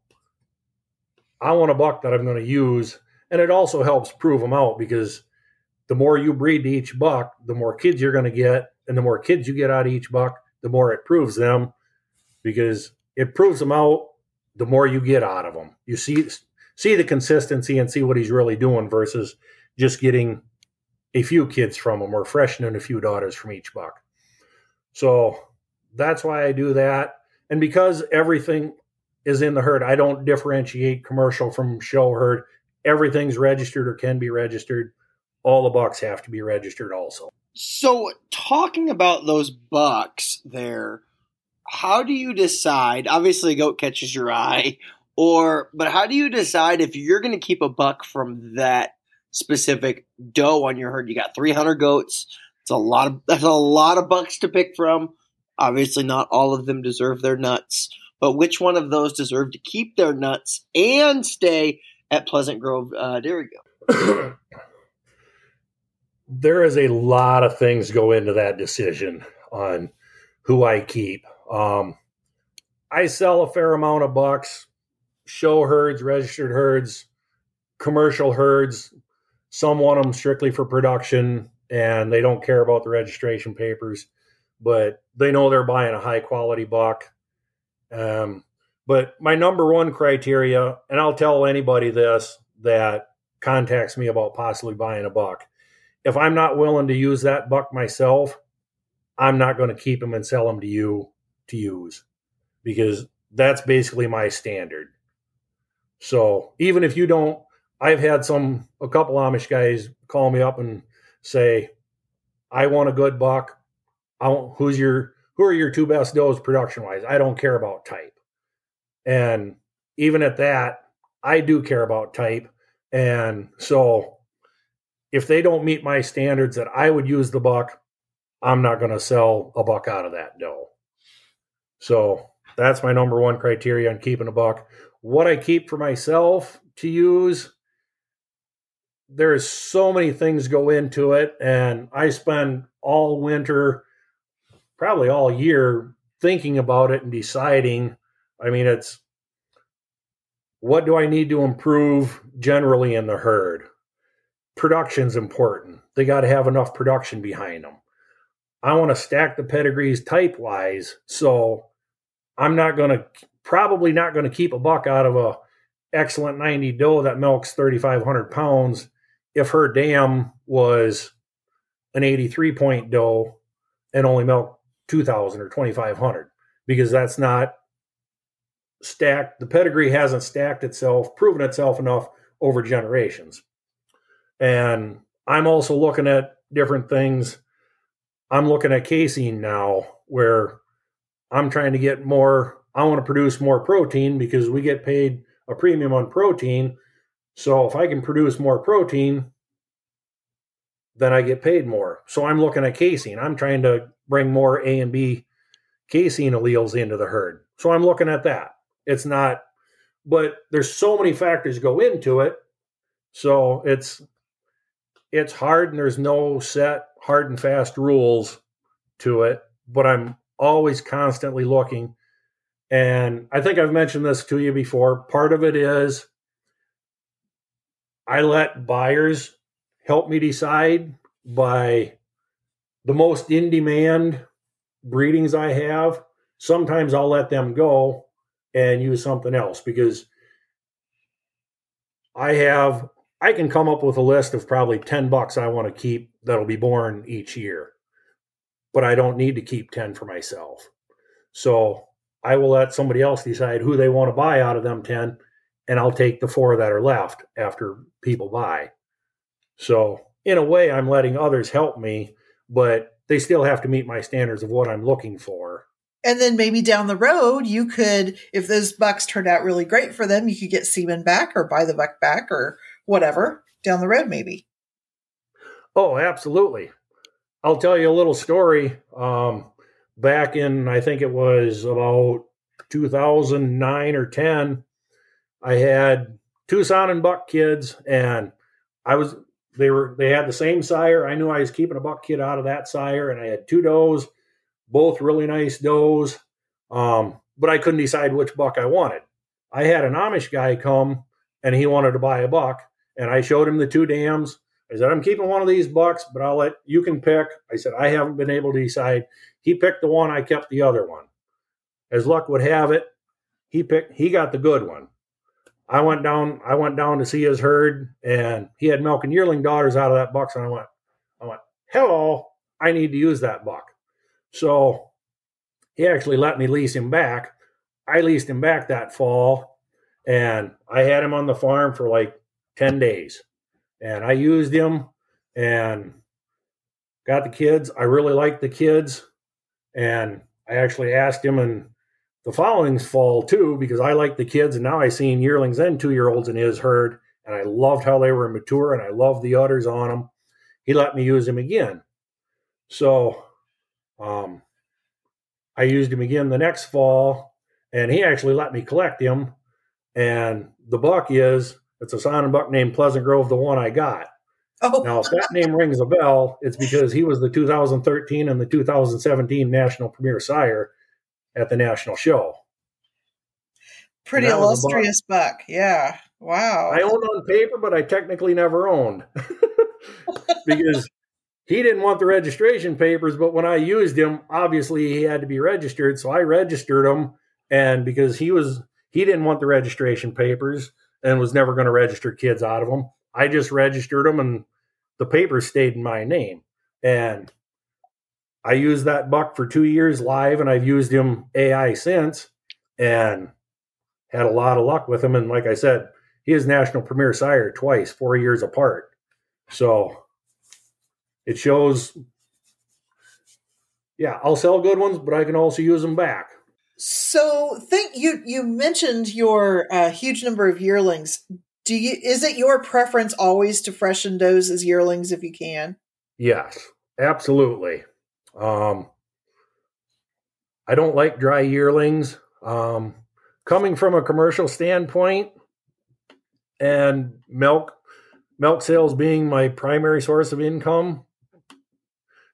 I want a buck that I'm going to use. And it also helps prove them out because the more you breed to each buck, the more kids you're going to get. And the more kids you get out of each buck, the more it proves them because it proves them out the more you get out of them. You see see the consistency and see what he's really doing versus just getting a few kids from him or freshening a few daughters from each buck. So that's why I do that. And because everything is in the herd, I don't differentiate commercial from show herd. Everything's registered or can be registered. All the bucks have to be registered also. So, talking about those bucks there, how do you decide? Obviously, a goat catches your eye, or but how do you decide if you're going to keep a buck from that specific doe on your herd? You got 300 goats. It's a lot of that's a lot of bucks to pick from. Obviously, not all of them deserve their nuts, but which one of those deserve to keep their nuts and stay at Pleasant Grove uh, Dairy Goat? there is a lot of things go into that decision on who I keep. Um, I sell a fair amount of bucks, show herds, registered herds, commercial herds. Some want them strictly for production and they don't care about the registration papers, but they know they're buying a high quality buck. Um, but my number one criteria, and I'll tell anybody this that contacts me about possibly buying a buck if I'm not willing to use that buck myself, I'm not going to keep him and sell him to you to use because that's basically my standard. So even if you don't, I've had some, a couple Amish guys call me up and say, I want a good buck. I want, who's your, who are your two best does production wise? I don't care about type. And even at that, I do care about type. And so if they don't meet my standards that I would use the buck, I'm not going to sell a buck out of that doe. So that's my number one criteria on keeping a buck. What I keep for myself to use, there's so many things go into it, and I spend all winter, probably all year, thinking about it and deciding. I mean, it's what do I need to improve generally in the herd? Production's important. They got to have enough production behind them. I want to stack the pedigrees type wise, so I'm not going to probably not going to keep a buck out of a excellent 90 doe that milks 3,500 pounds if her dam was an 83 point doe and only milk 2,000 or 2,500 because that's not stacked. The pedigree hasn't stacked itself, proven itself enough over generations. And I'm also looking at different things. I'm looking at casein now where I'm trying to get more, I want to produce more protein because we get paid a premium on protein. So if I can produce more protein, then I get paid more. So I'm looking at casein. I'm trying to bring more A and B casein alleles into the herd. So I'm looking at that. It's not, but there's so many factors go into it. So it's it's hard and there's no set hard and fast rules to it, but I'm always constantly looking. And I think I've mentioned this to you before. Part of it is I let buyers help me decide by the most in demand breedings I have. Sometimes I'll let them go and use something else because I have I can come up with a list of probably 10 bucks I want to keep that'll be born each year. But I don't need to keep 10 for myself. So I will let somebody else decide who they want to buy out of them 10 and I'll take the four that are left after people buy. So in a way I'm letting others help me, but they still have to meet my standards of what I'm looking for. And then maybe down the road, you could, if those bucks turned out really great for them, you could get semen back or buy the buck back or whatever down the road, maybe. Oh, absolutely. I'll tell you a little story. Um, back in, I think it was about 2009 or 10, I had two Saanen Buck kids, and I was they were they had the same sire. I knew I was keeping a buck kid out of that sire, and I had two does, both really nice does. Um, but I couldn't decide which buck I wanted. I had an Amish guy come and he wanted to buy a buck, and I showed him the two dams. I said, I'm keeping one of these bucks, but I'll let you can pick. I said, I haven't been able to decide. He picked the one, I kept the other one. As luck would have it, he picked he got the good one. I went down. I went down to see his herd, and he had milk and yearling daughters out of that buck. And I went, I went, hello, I need to use that buck. So he actually let me lease him back. I leased him back that fall, and I had him on the farm for like ten days, and I used him and got the kids. I really liked the kids, and I actually asked him and the following fall too because I like the kids and now I seen yearlings and two year olds in his herd and I loved how they were mature and I loved the udders on them. He let me use him again. So um, I used him again the next fall and he actually let me collect him. And the buck is it's a Saanen Buck named Pleasant Grove, the one I got. Oh. Now, if that name rings a bell, it's because he was the 2013 and the 2017 National Premier Sire at the national show. Pretty illustrious buck. Yeah. Wow. I owned on paper, but I technically never owned because he didn't want the registration papers. But when I used him, obviously he had to be registered. So I registered him. And because he was, he didn't want the registration papers and was never going to register kids out of them, I just registered them and the papers stayed in my name. And I used that buck for two years live, and I've used him AI since, and had a lot of luck with him. And like I said, he is national premier sire twice, four years apart. So it shows. Yeah, I'll sell good ones, but I can also use them back. So, think you you mentioned your uh, huge number of yearlings. Do you is it your preference always to freshen those as yearlings if you can? Yes, absolutely. Um, I don't like dry yearlings. Um, coming from a commercial standpoint, and milk milk sales being my primary source of income,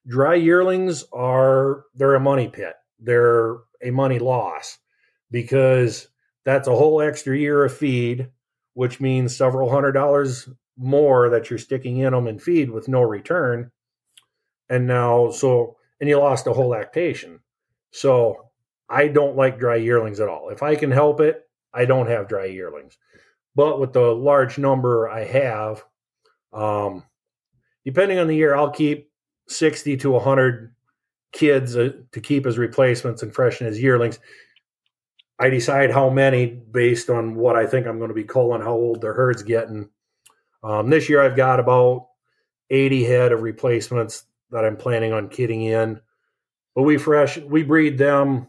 dry yearlings are they're a money pit. They're a money loss because that's a whole extra year of feed, which means several hundred dollars more that you're sticking in them in feed with no return. And now, so and you lost a whole lactation. So I don't like dry yearlings at all. If I can help it, I don't have dry yearlings. But with the large number I have, um, depending on the year, I'll keep 60 to 100 kids uh, to keep as replacements and freshen as yearlings. I decide how many based on what I think I'm going to be culling, how old the herd's getting. Um, this year, I've got about 80 head of replacements that I'm planning on kidding in. But we fresh we breed them,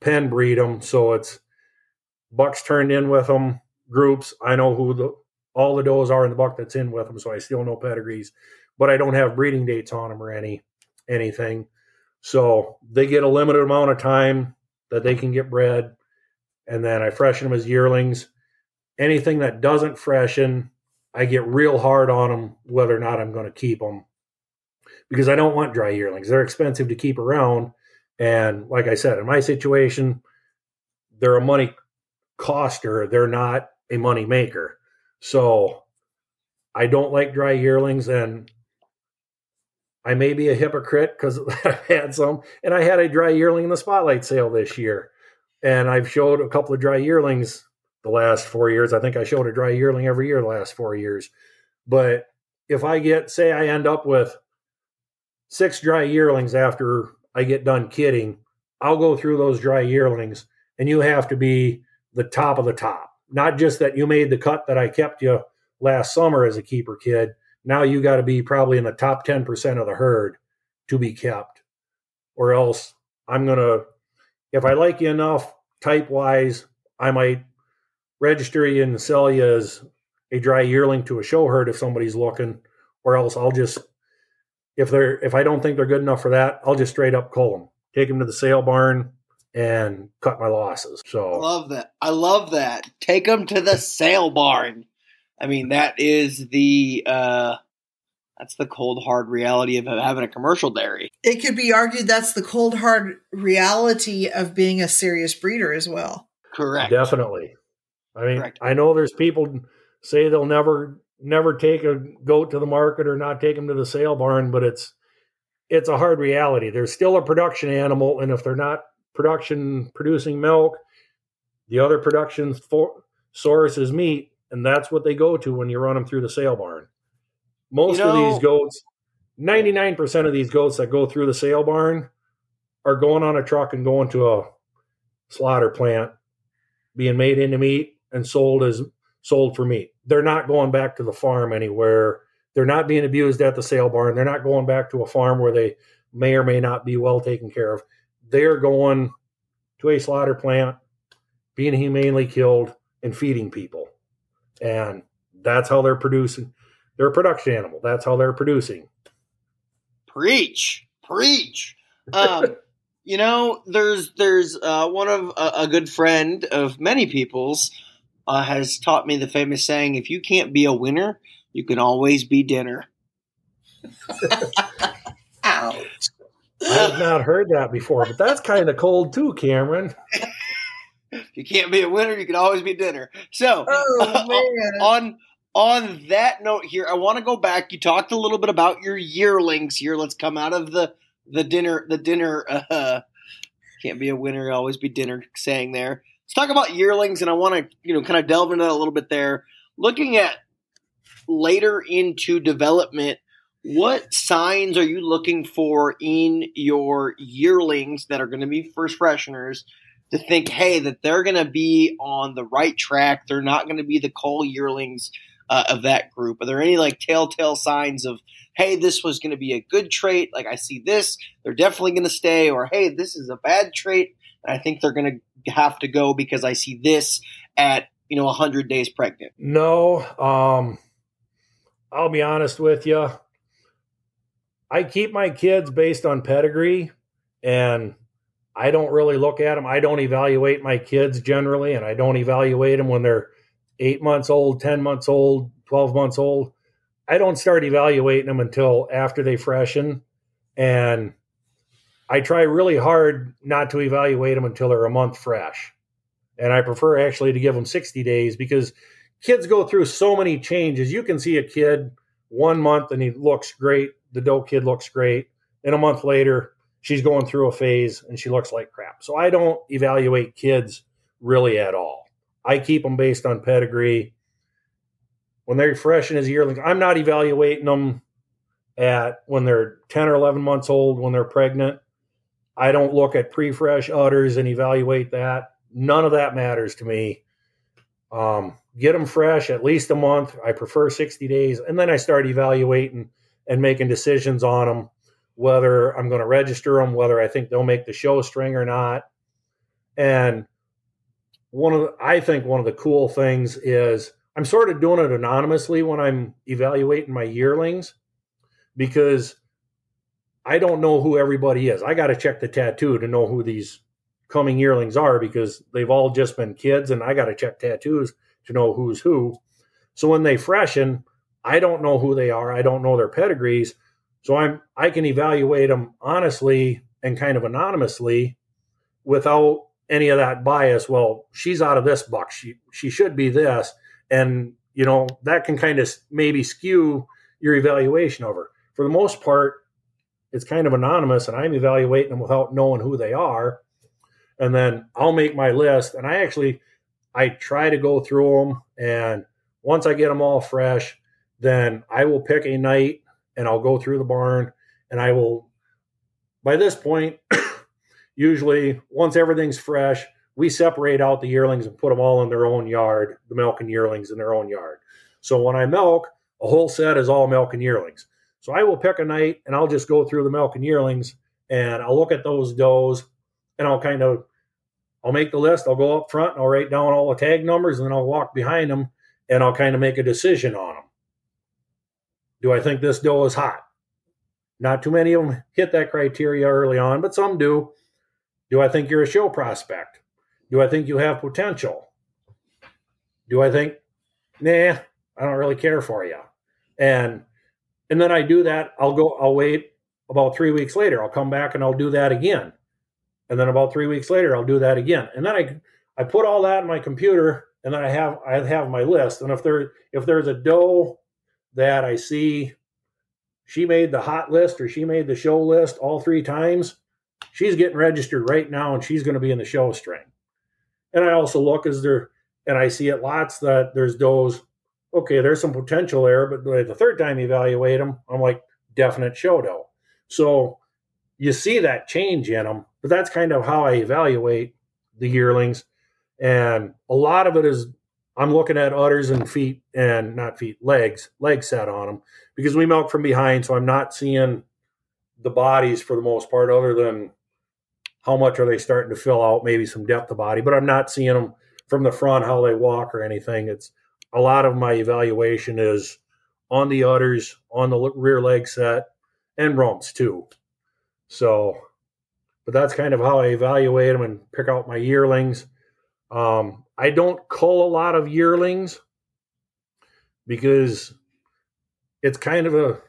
pen breed them, so it's bucks turned in with them, groups. I know who the all the does are in the buck that's in with them, so I still know pedigrees, but I don't have breeding dates on them or any anything. So they get a limited amount of time that they can get bred, and then I freshen them as yearlings. Anything that doesn't freshen, I get real hard on them whether or not I'm going to keep them because I don't want dry yearlings. They're expensive to keep around. And like I said, in my situation, they're a money coster. They're not a money maker. So I don't like dry yearlings, and I may be a hypocrite because I've had some, and I had a dry yearling in the spotlight sale this year, and I've showed a couple of dry yearlings the last four years. I think I showed a dry yearling every year the last four years. But if I get, say, I end up with six dry yearlings after I get done kidding, I'll go through those dry yearlings, and you have to be the top of the top. Not just that you made the cut that I kept you last summer as a keeper kid. Now you got to be probably in the top 10% of the herd to be kept. Or else I'm going to, if I like you enough type wise, I might register you and sell you as a dry yearling to a show herd if somebody's looking. Or else I'll just, if they're, if I don't think they're good enough for that, I'll just straight up cull them, take them to the sale barn, and cut my losses. So I love that. I love that. Take them to the sale barn. I mean, that is the uh, that's the cold hard reality of having a commercial dairy. It could be argued that's the cold hard reality of being a serious breeder as well. Correct. Definitely. I mean, Correct. I know there's people say they'll never never take a goat to the market or not take them to the sale barn, but it's it's a hard reality. They're still a production animal, and if they're not production producing milk, the other production for, source is meat, and that's what they go to when you run them through the sale barn. Most you know, of these goats, 99% of these goats that go through the sale barn are going on a truck and going to a slaughter plant, being made into meat and sold as sold for meat. They're not going back to the farm anywhere. They're not being abused at the sale barn. They're not going back to a farm where they may or may not be well taken care of. They're going to a slaughter plant, being humanely killed and feeding people. And that's how they're producing. They're a production animal. That's how they're producing. Preach, preach. Um, you know, there's there's uh, one of a, a, good friend of many people's uh, has taught me the famous saying: "If you can't be a winner, you can always be dinner." Ouch. I've not heard that before, but that's kind of cold too, Cameron. you can't be a winner, you can always be dinner. So, oh, on on that note here, I want to go back. You talked a little bit about your yearlings here. Let's come out of the the dinner the dinner uh, can't be a winner, always be dinner saying there. Let's talk about yearlings and I want to, you know, kind of delve into that a little bit there. Looking at later into development, what signs are you looking for in your yearlings that are going to be first fresheners to think, hey, that they're going to be on the right track. They're not going to be the cull yearlings uh, of that group. Are there any like telltale signs of, hey, this was going to be a good trait? Like I see this, they're definitely going to stay, or hey, this is a bad trait, and I think they're going to have to go because I see this at you know 100 days pregnant. No, um, I'll be honest with you. I keep my kids based on pedigree and I don't really look at them. I don't evaluate my kids generally, and I don't evaluate them when they're eight months old, 10 months old, 12 months old. I don't start evaluating them until after they freshen. And I try really hard not to evaluate them until they're a month fresh. And I prefer actually to give them 60 days because kids go through so many changes. You can see a kid one month and he looks great. The doe kid looks great. And a month later, she's going through a phase and she looks like crap. So I don't evaluate kids really at all. I keep them based on pedigree. When they're fresh in his yearling, I'm not evaluating them at when they're 10 or 11 months old, when they're pregnant. I don't look at pre fresh udders and evaluate that. None of that matters to me. Um, get them fresh at least a month. I prefer 60 days. And then I start evaluating and making decisions on them whether I'm going to register them, whether I think they'll make the show string or not. And one of the, I think one of the cool things is I'm sort of doing it anonymously when I'm evaluating my yearlings because I don't know who everybody is. I got to check the tattoo to know who these coming yearlings are because they've all just been kids and I got to check tattoos to know who's who. So when they freshen, I don't know who they are. I don't know their pedigrees. So I'm I can evaluate them honestly and kind of anonymously without any of that bias. Well, she's out of this buck. She she should be this. And you know, that can kind of maybe skew your evaluation over. For the most part, it's kind of anonymous and I'm evaluating them without knowing who they are. And then I'll make my list and I actually I try to go through them and once I get them all fresh, then I will pick a night and I'll go through the barn and I will by this point usually once everything's fresh, we separate out the yearlings and put them all in their own yard, the milk and yearlings in their own yard. So when I milk, a whole set is all milk and yearlings. So I will pick a night and I'll just go through the milk and yearlings and I'll look at those does and I'll kind of I'll make the list. I'll go up front and I'll write down all the tag numbers and then I'll walk behind them and I'll kind of make a decision on them. Do I think this doe is hot? Not too many of them hit that criteria early on, but some do. Do I think you're a show prospect? Do I think you have potential? Do I think, nah, I don't really care for you? And and then I do that. I'll go. I'll wait about three weeks later. I'll come back and I'll do that again. And then about three weeks later, I'll do that again. And then I I put all that in my computer, and then I have I have my list. And if there if there's a doe that I see, she made the hot list or she made the show list all three times, she's getting registered right now, and she's going to be in the show string. And I also look as there, and I see it lots that there's does. Okay, there's some potential there, but the third time you evaluate them, I'm like definite show doe. So you see that change in them, but that's kind of how I evaluate the yearlings. And a lot of it is I'm looking at udders and feet and not feet, legs, legs set on them because we milk from behind. So I'm not seeing the bodies for the most part, other than how much are they starting to fill out, maybe some depth of body, but I'm not seeing them from the front, how they walk or anything. It's a lot of my evaluation is on the udders, on the rear leg set, and rumps too. So, but that's kind of how I evaluate them and pick out my yearlings. Um, I don't cull a lot of yearlings because it's kind of a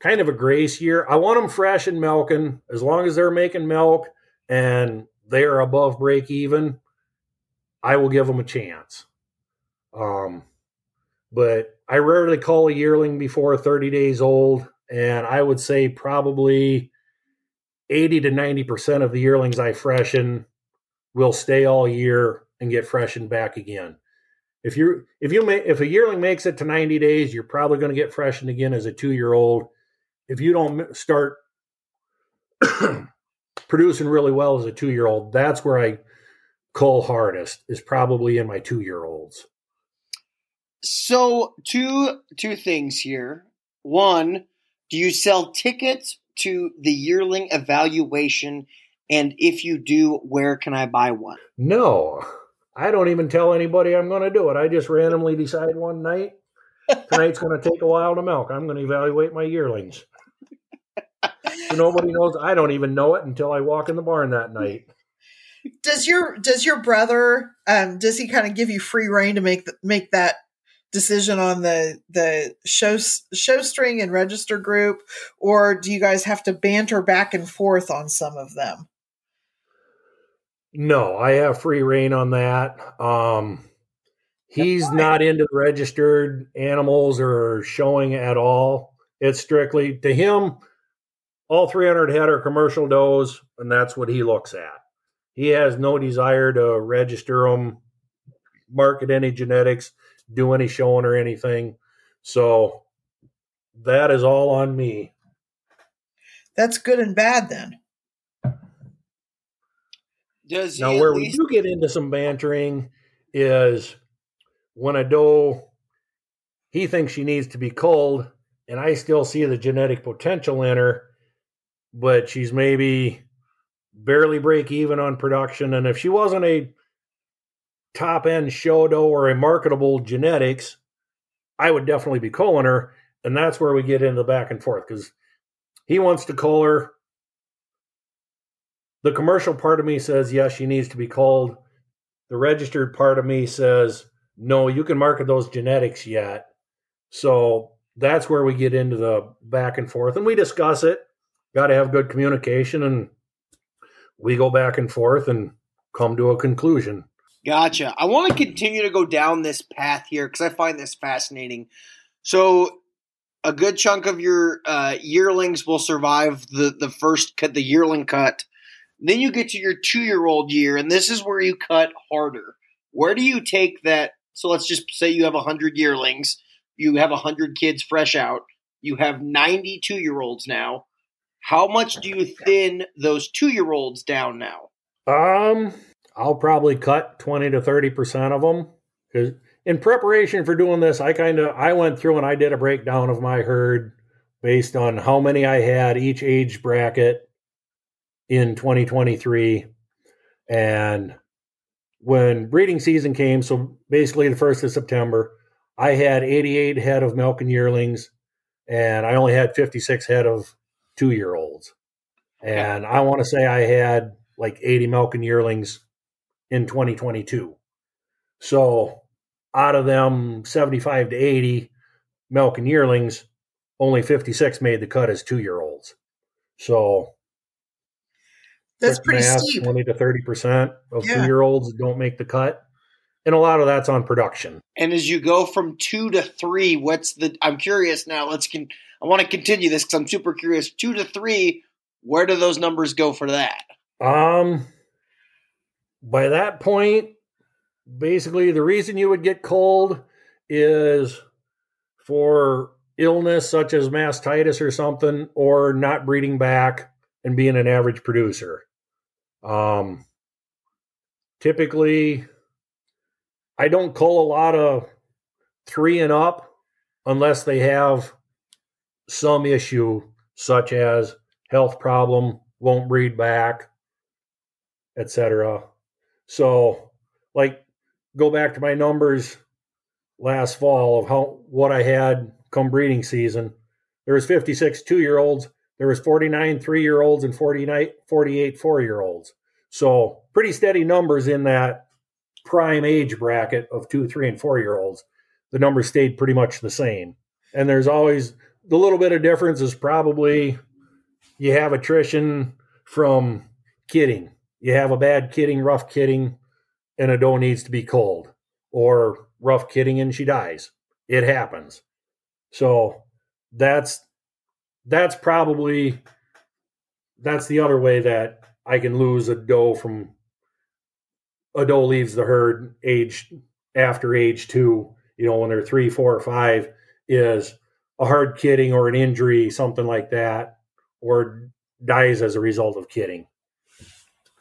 kind of a grace year. I want them fresh and milking as long as they're making milk and they are above break even, I will give them a chance. Um, but I rarely call a yearling before 30 days old, and I would say probably 80 to 90% of the yearlings I freshen will stay all year and get freshened back again. If you if you make if a yearling makes it to 90 days, you're probably going to get freshened again as a 2-year-old. If you don't start producing really well as a two year old. That's where I cull hardest is probably in my two year olds. So two two things here. One, do you sell tickets to the yearling evaluation? And if you do, where can I buy one? No. I don't even tell anybody I'm going to do it. I just randomly decide one night tonight's going to take a while to milk. I'm going to evaluate my yearlings nobody knows. I don't even know it until I walk in the barn that night. Does your does your brother um does he kind of give you free reign to make the, make that decision on the the show show string and register group or do you guys have to banter back and forth on some of them? No, I have free reign on that. Um he's not into registered animals or showing at all. It's strictly to him all 300 head are commercial does, and that's what he looks at. He has no desire to register them, market any genetics, do any showing or anything. So that is all on me. That's good and bad then. Does now where least- we do get into some bantering is when a doe he thinks she needs to be culled, and I still see the genetic potential in her but she's maybe barely break even on production. And if she wasn't a top end show doe or a marketable genetics, I would definitely be calling her. And that's where we get into the back and forth because he wants to call her. The commercial part of me says, yes, she needs to be called. The registered part of me says, no, you can market those genetics yet. So that's where we get into the back and forth and we discuss it got to have good communication and we go back and forth and come to a conclusion. Gotcha. I want to continue to go down this path here because I find this fascinating. So, a good chunk of your uh, yearlings will survive the the first cut, the yearling cut. Then you get to your two year old year, and this is where you cut harder. Where do you take that? So let's just say you have hundred yearlings, you have hundred kids fresh out, you have ninety two year olds now. How much do you thin those two year olds down now? Um, I'll probably cut 20 to 30% of them in preparation for doing this, I kind of I went through and I did a breakdown of my herd based on how many I had each age bracket in 2023 and when breeding season came, so basically the 1st of September, I had 88 head of milk and yearlings and I only had 56 head of 2-year-olds. And I want to say I had like 80 milk and yearlings in 2022. So out of them 75 to 80 milk and yearlings, only 56 made the cut as two year olds. So that's pretty math, steep. 20 to 30% of yeah. two year olds don't make the cut. And a lot of that's on production. And as you go from two to three, what's the? I'm curious now. Let's can. I want to continue this because I'm super curious. Two to three, where do those numbers go for that? Um, by that point, basically the reason you would get cold is for illness such as mastitis or something, or not breeding back and being an average producer. Um, typically, I don't cull a lot of three and up unless they have some issue such as health problem, won't breed back, etc. So, like, go back to my numbers last fall of how what I had come breeding season. There was 56 two year olds. There was 49 three year olds and 49, 48 four year olds. So pretty steady numbers in that prime age bracket of two, three, and four year olds. The numbers stayed pretty much the same. And there's always the little bit of difference is probably you have attrition from kidding you have a bad kidding, rough kidding, and a doe needs to be cold, or rough kidding and she dies. It happens. So that's that's probably that's the other way that I can lose a doe from a doe leaves the herd age after age two, you know, when they're three, four, or five, is a hard kidding or an injury, something like that, or dies as a result of kidding.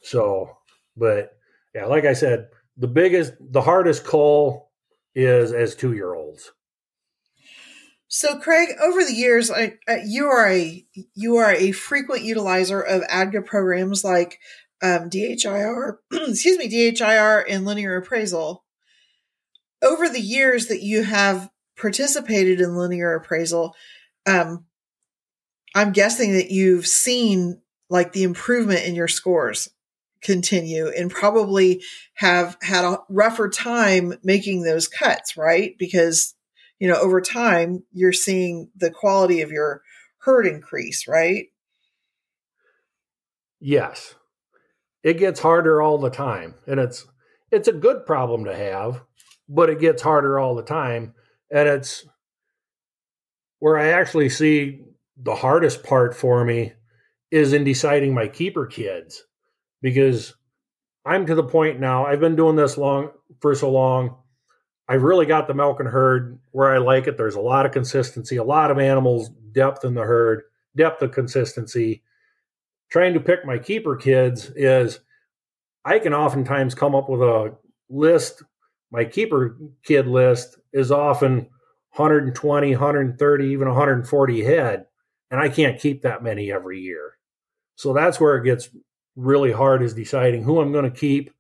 So, but yeah, like I said, the biggest, the hardest call is as two year olds. So, Craig, over the years, I, I, you are a you are a frequent utilizer of ADGA programs like um, DHIR, excuse me, DHIR and linear appraisal. Over the years that you have participated in linear appraisal, um, I'm guessing that you've seen like the improvement in your scores continue and probably have had a rougher time making those cuts, right? Because, you know, over time, you're seeing the quality of your herd increase, right? Yes. It gets harder all the time. And it's it's a good problem to have, but it gets harder all the time. And it's where I actually see the hardest part for me is in deciding my keeper kids because I'm to the point now. I've been doing this long for so long. I've really got the milk and herd where I like it. There's a lot of consistency, a lot of animals, depth in the herd, depth of consistency. Trying to pick my keeper kids is I can oftentimes come up with a list. My keeper kid list is often 120, 130, even 140 head, and I can't keep that many every year. So that's where it gets really hard is deciding who I'm going to keep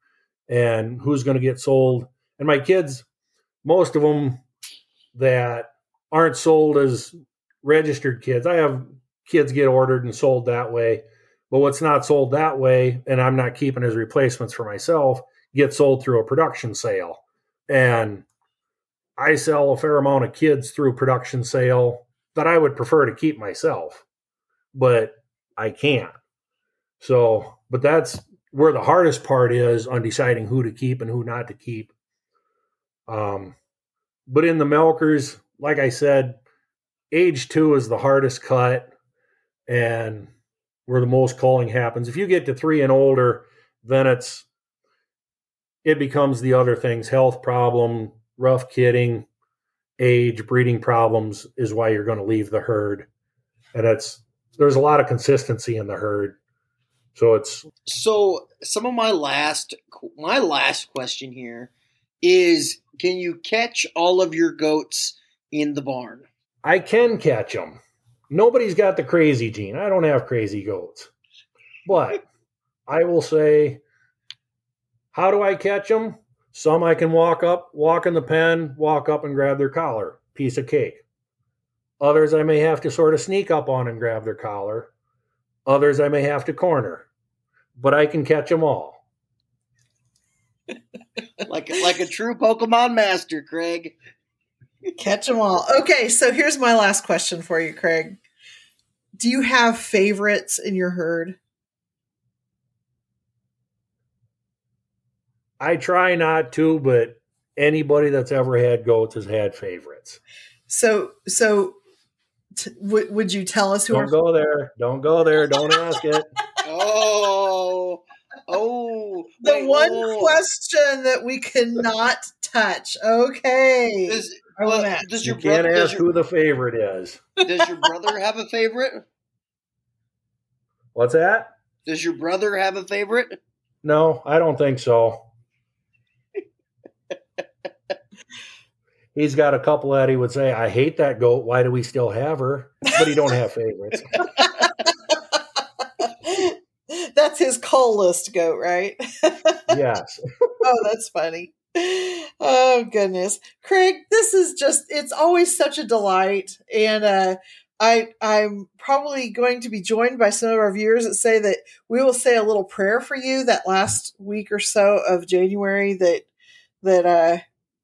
and who's going to get sold. And my kids, most of them that aren't sold as registered kids, I have kids get ordered and sold that way. But what's not sold that way, and I'm not keeping as replacements for myself, get sold through a production sale. And I sell a fair amount of kids through production sale that I would prefer to keep myself, but I can't. So but that's where the hardest part is on deciding who to keep and who not to keep. Um, but in the milkers, like I said, age two is the hardest cut and where the most culling happens. If you get to three and older, then it's it becomes the other things health problem, rough kidding, age, breeding problems is why you're going to leave the herd. And it's there's a lot of consistency in the herd. So it's so some of my last my last question here is can you catch all of your goats in the barn? I can catch them. Nobody's got the crazy gene. I don't have crazy goats. But I will say how do I catch them? Some I can walk up, walk in the pen, walk up and grab their collar, piece of cake. Others I may have to sort of sneak up on and grab their collar. Others I may have to corner. But I can catch them all. Like like a true Pokemon master, Craig. Catch them all. Okay, so here's my last question for you, Craig. Do you have favorites in your herd? I try not to, but anybody that's ever had goats has had favorites. So, so t- w- would you tell us who? Don't are- go there. Don't go there. Don't ask it. Oh, oh. The wait, one oh. question that we cannot touch. Okay. Does, well, does your you can't brother, ask your, who the favorite is. Does your brother have a favorite? What's that? Does your brother have a favorite? No, I don't think so. he's got a couple that he would say, "I hate that goat. Why do we still have her?" But he don't have favorites. That's his coal list goat, right? yes. oh, that's funny. Oh goodness, Craig, this is just—it's always such a delight, and uh, I I'm probably going to be joined by some of our viewers that say that we will say a little prayer for you that last week or so of January that that uh,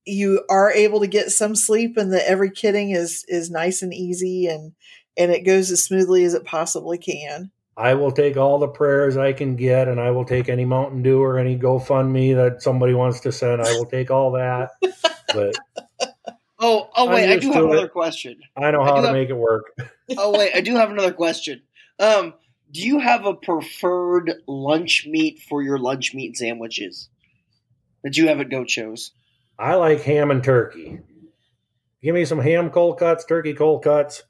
you are able to get some sleep and that every kidding is is nice and easy and and it goes as smoothly as it possibly can. I will take all the prayers I can get, and I will take any Mountain Dew or any GoFundMe that somebody wants to send. I will take all that. But oh, oh wait, I do have another it. question. I know how I to have, make it work. oh wait, I do have another question. Um, do you have a preferred lunch meat for your lunch meat sandwiches that you have at Goat Shows? I like ham and turkey. Give me some ham cold cuts, turkey cold cuts,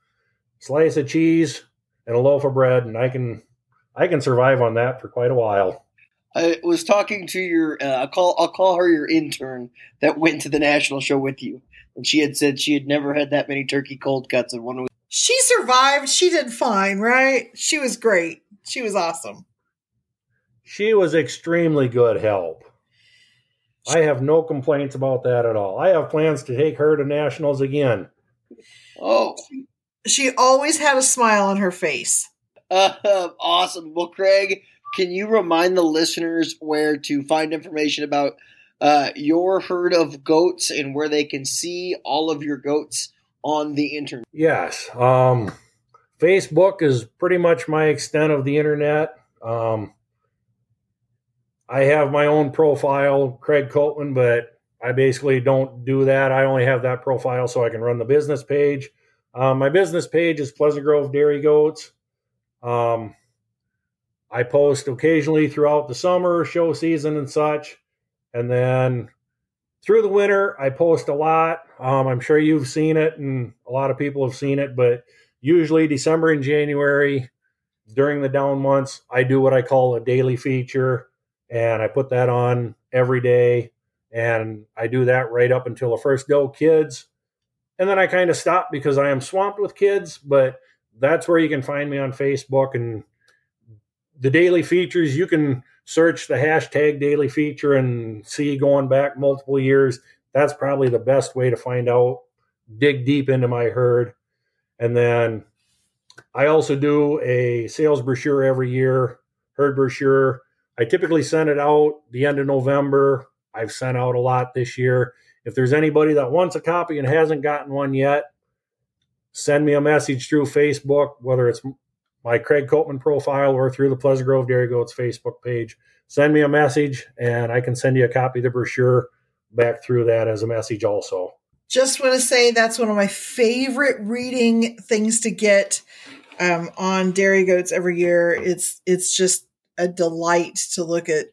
slice of cheese, and a loaf of bread, and I can I can survive on that for quite a while. I was talking to your uh, I'll call I'll call her your intern that went to the national show with you, and she had said she had never had that many turkey cold cuts in one week. She survived. She did fine, right? She was great. She was awesome. She was extremely good help. I have no complaints about that at all. I have plans to take her to nationals again. Oh, she always had a smile on her face. Uh, awesome. Well, Craig, can you remind the listeners where to find information about uh, your herd of goats and where they can see all of your goats on the internet? Yes. Um, Facebook is pretty much my extent of the internet. Um, I have my own profile, Craig Koopmann, but I basically don't do that. I only have that profile so I can run the business page. Um, my business page is Pleasant Grove Dairy Goats. Um, I post occasionally throughout the summer, show season, and such. And then through the winter, I post a lot. Um, I'm sure you've seen it, and a lot of people have seen it, but usually December and January, during the down months, I do what I call a daily feature and I put that on every day. And I do that right up until the first doe kids. And then I kind of stop because I am swamped with kids, but that's where you can find me on Facebook and the daily features. You can search the hashtag daily feature and see going back multiple years. That's probably the best way to find out, dig deep into my herd. And then I also do a sales brochure every year, herd brochure I typically send it out the end of November. I've sent out a lot this year. If there's anybody that wants a copy and hasn't gotten one yet, send me a message through Facebook, whether it's my Craig Koopmann profile or through the Pleasant Grove Dairy Goats Facebook page. Send me a message, and I can send you a copy of the brochure back through that as a message also. Just want to say that's one of my favorite reading things to get um, on dairy goats every year. It's it's just a delight to look at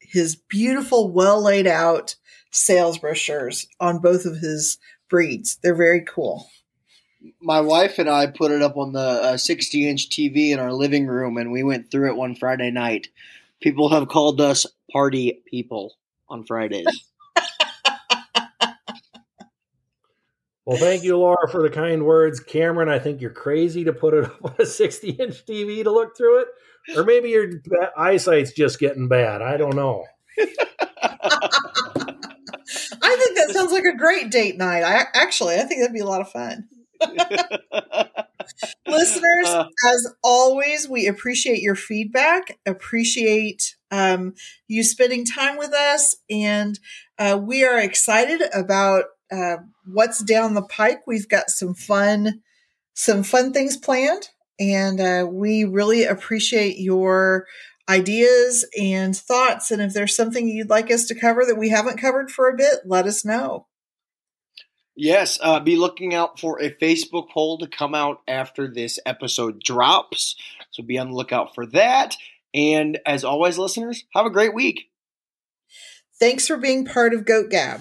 his beautiful, well laid out sales brochures on both of his breeds. They're very cool. My wife and I put it up on the uh, 60 inch TV in our living room, and we went through it one Friday night. People have called us party people on Fridays. Well, thank you, Laura, for the kind words. Cameron, I think you're crazy to put it up on a 60 inch TV to look through it. Or maybe your eyesight's just getting bad. I don't know. I think that sounds like a great date night. I actually, I think that'd be a lot of fun. Listeners, uh, as always, we appreciate your feedback, appreciate um, you spending time with us, and uh, we are excited about uh, what's down the pike. We've got some fun, some fun things planned, and uh, we really appreciate your ideas and thoughts. And if there's something you'd like us to cover that we haven't covered for a bit, let us know. Yes, uh, be looking out for a Facebook poll to come out after this episode drops. So be on the lookout for that. And as always, listeners, have a great week. Thanks for being part of Goat Gab.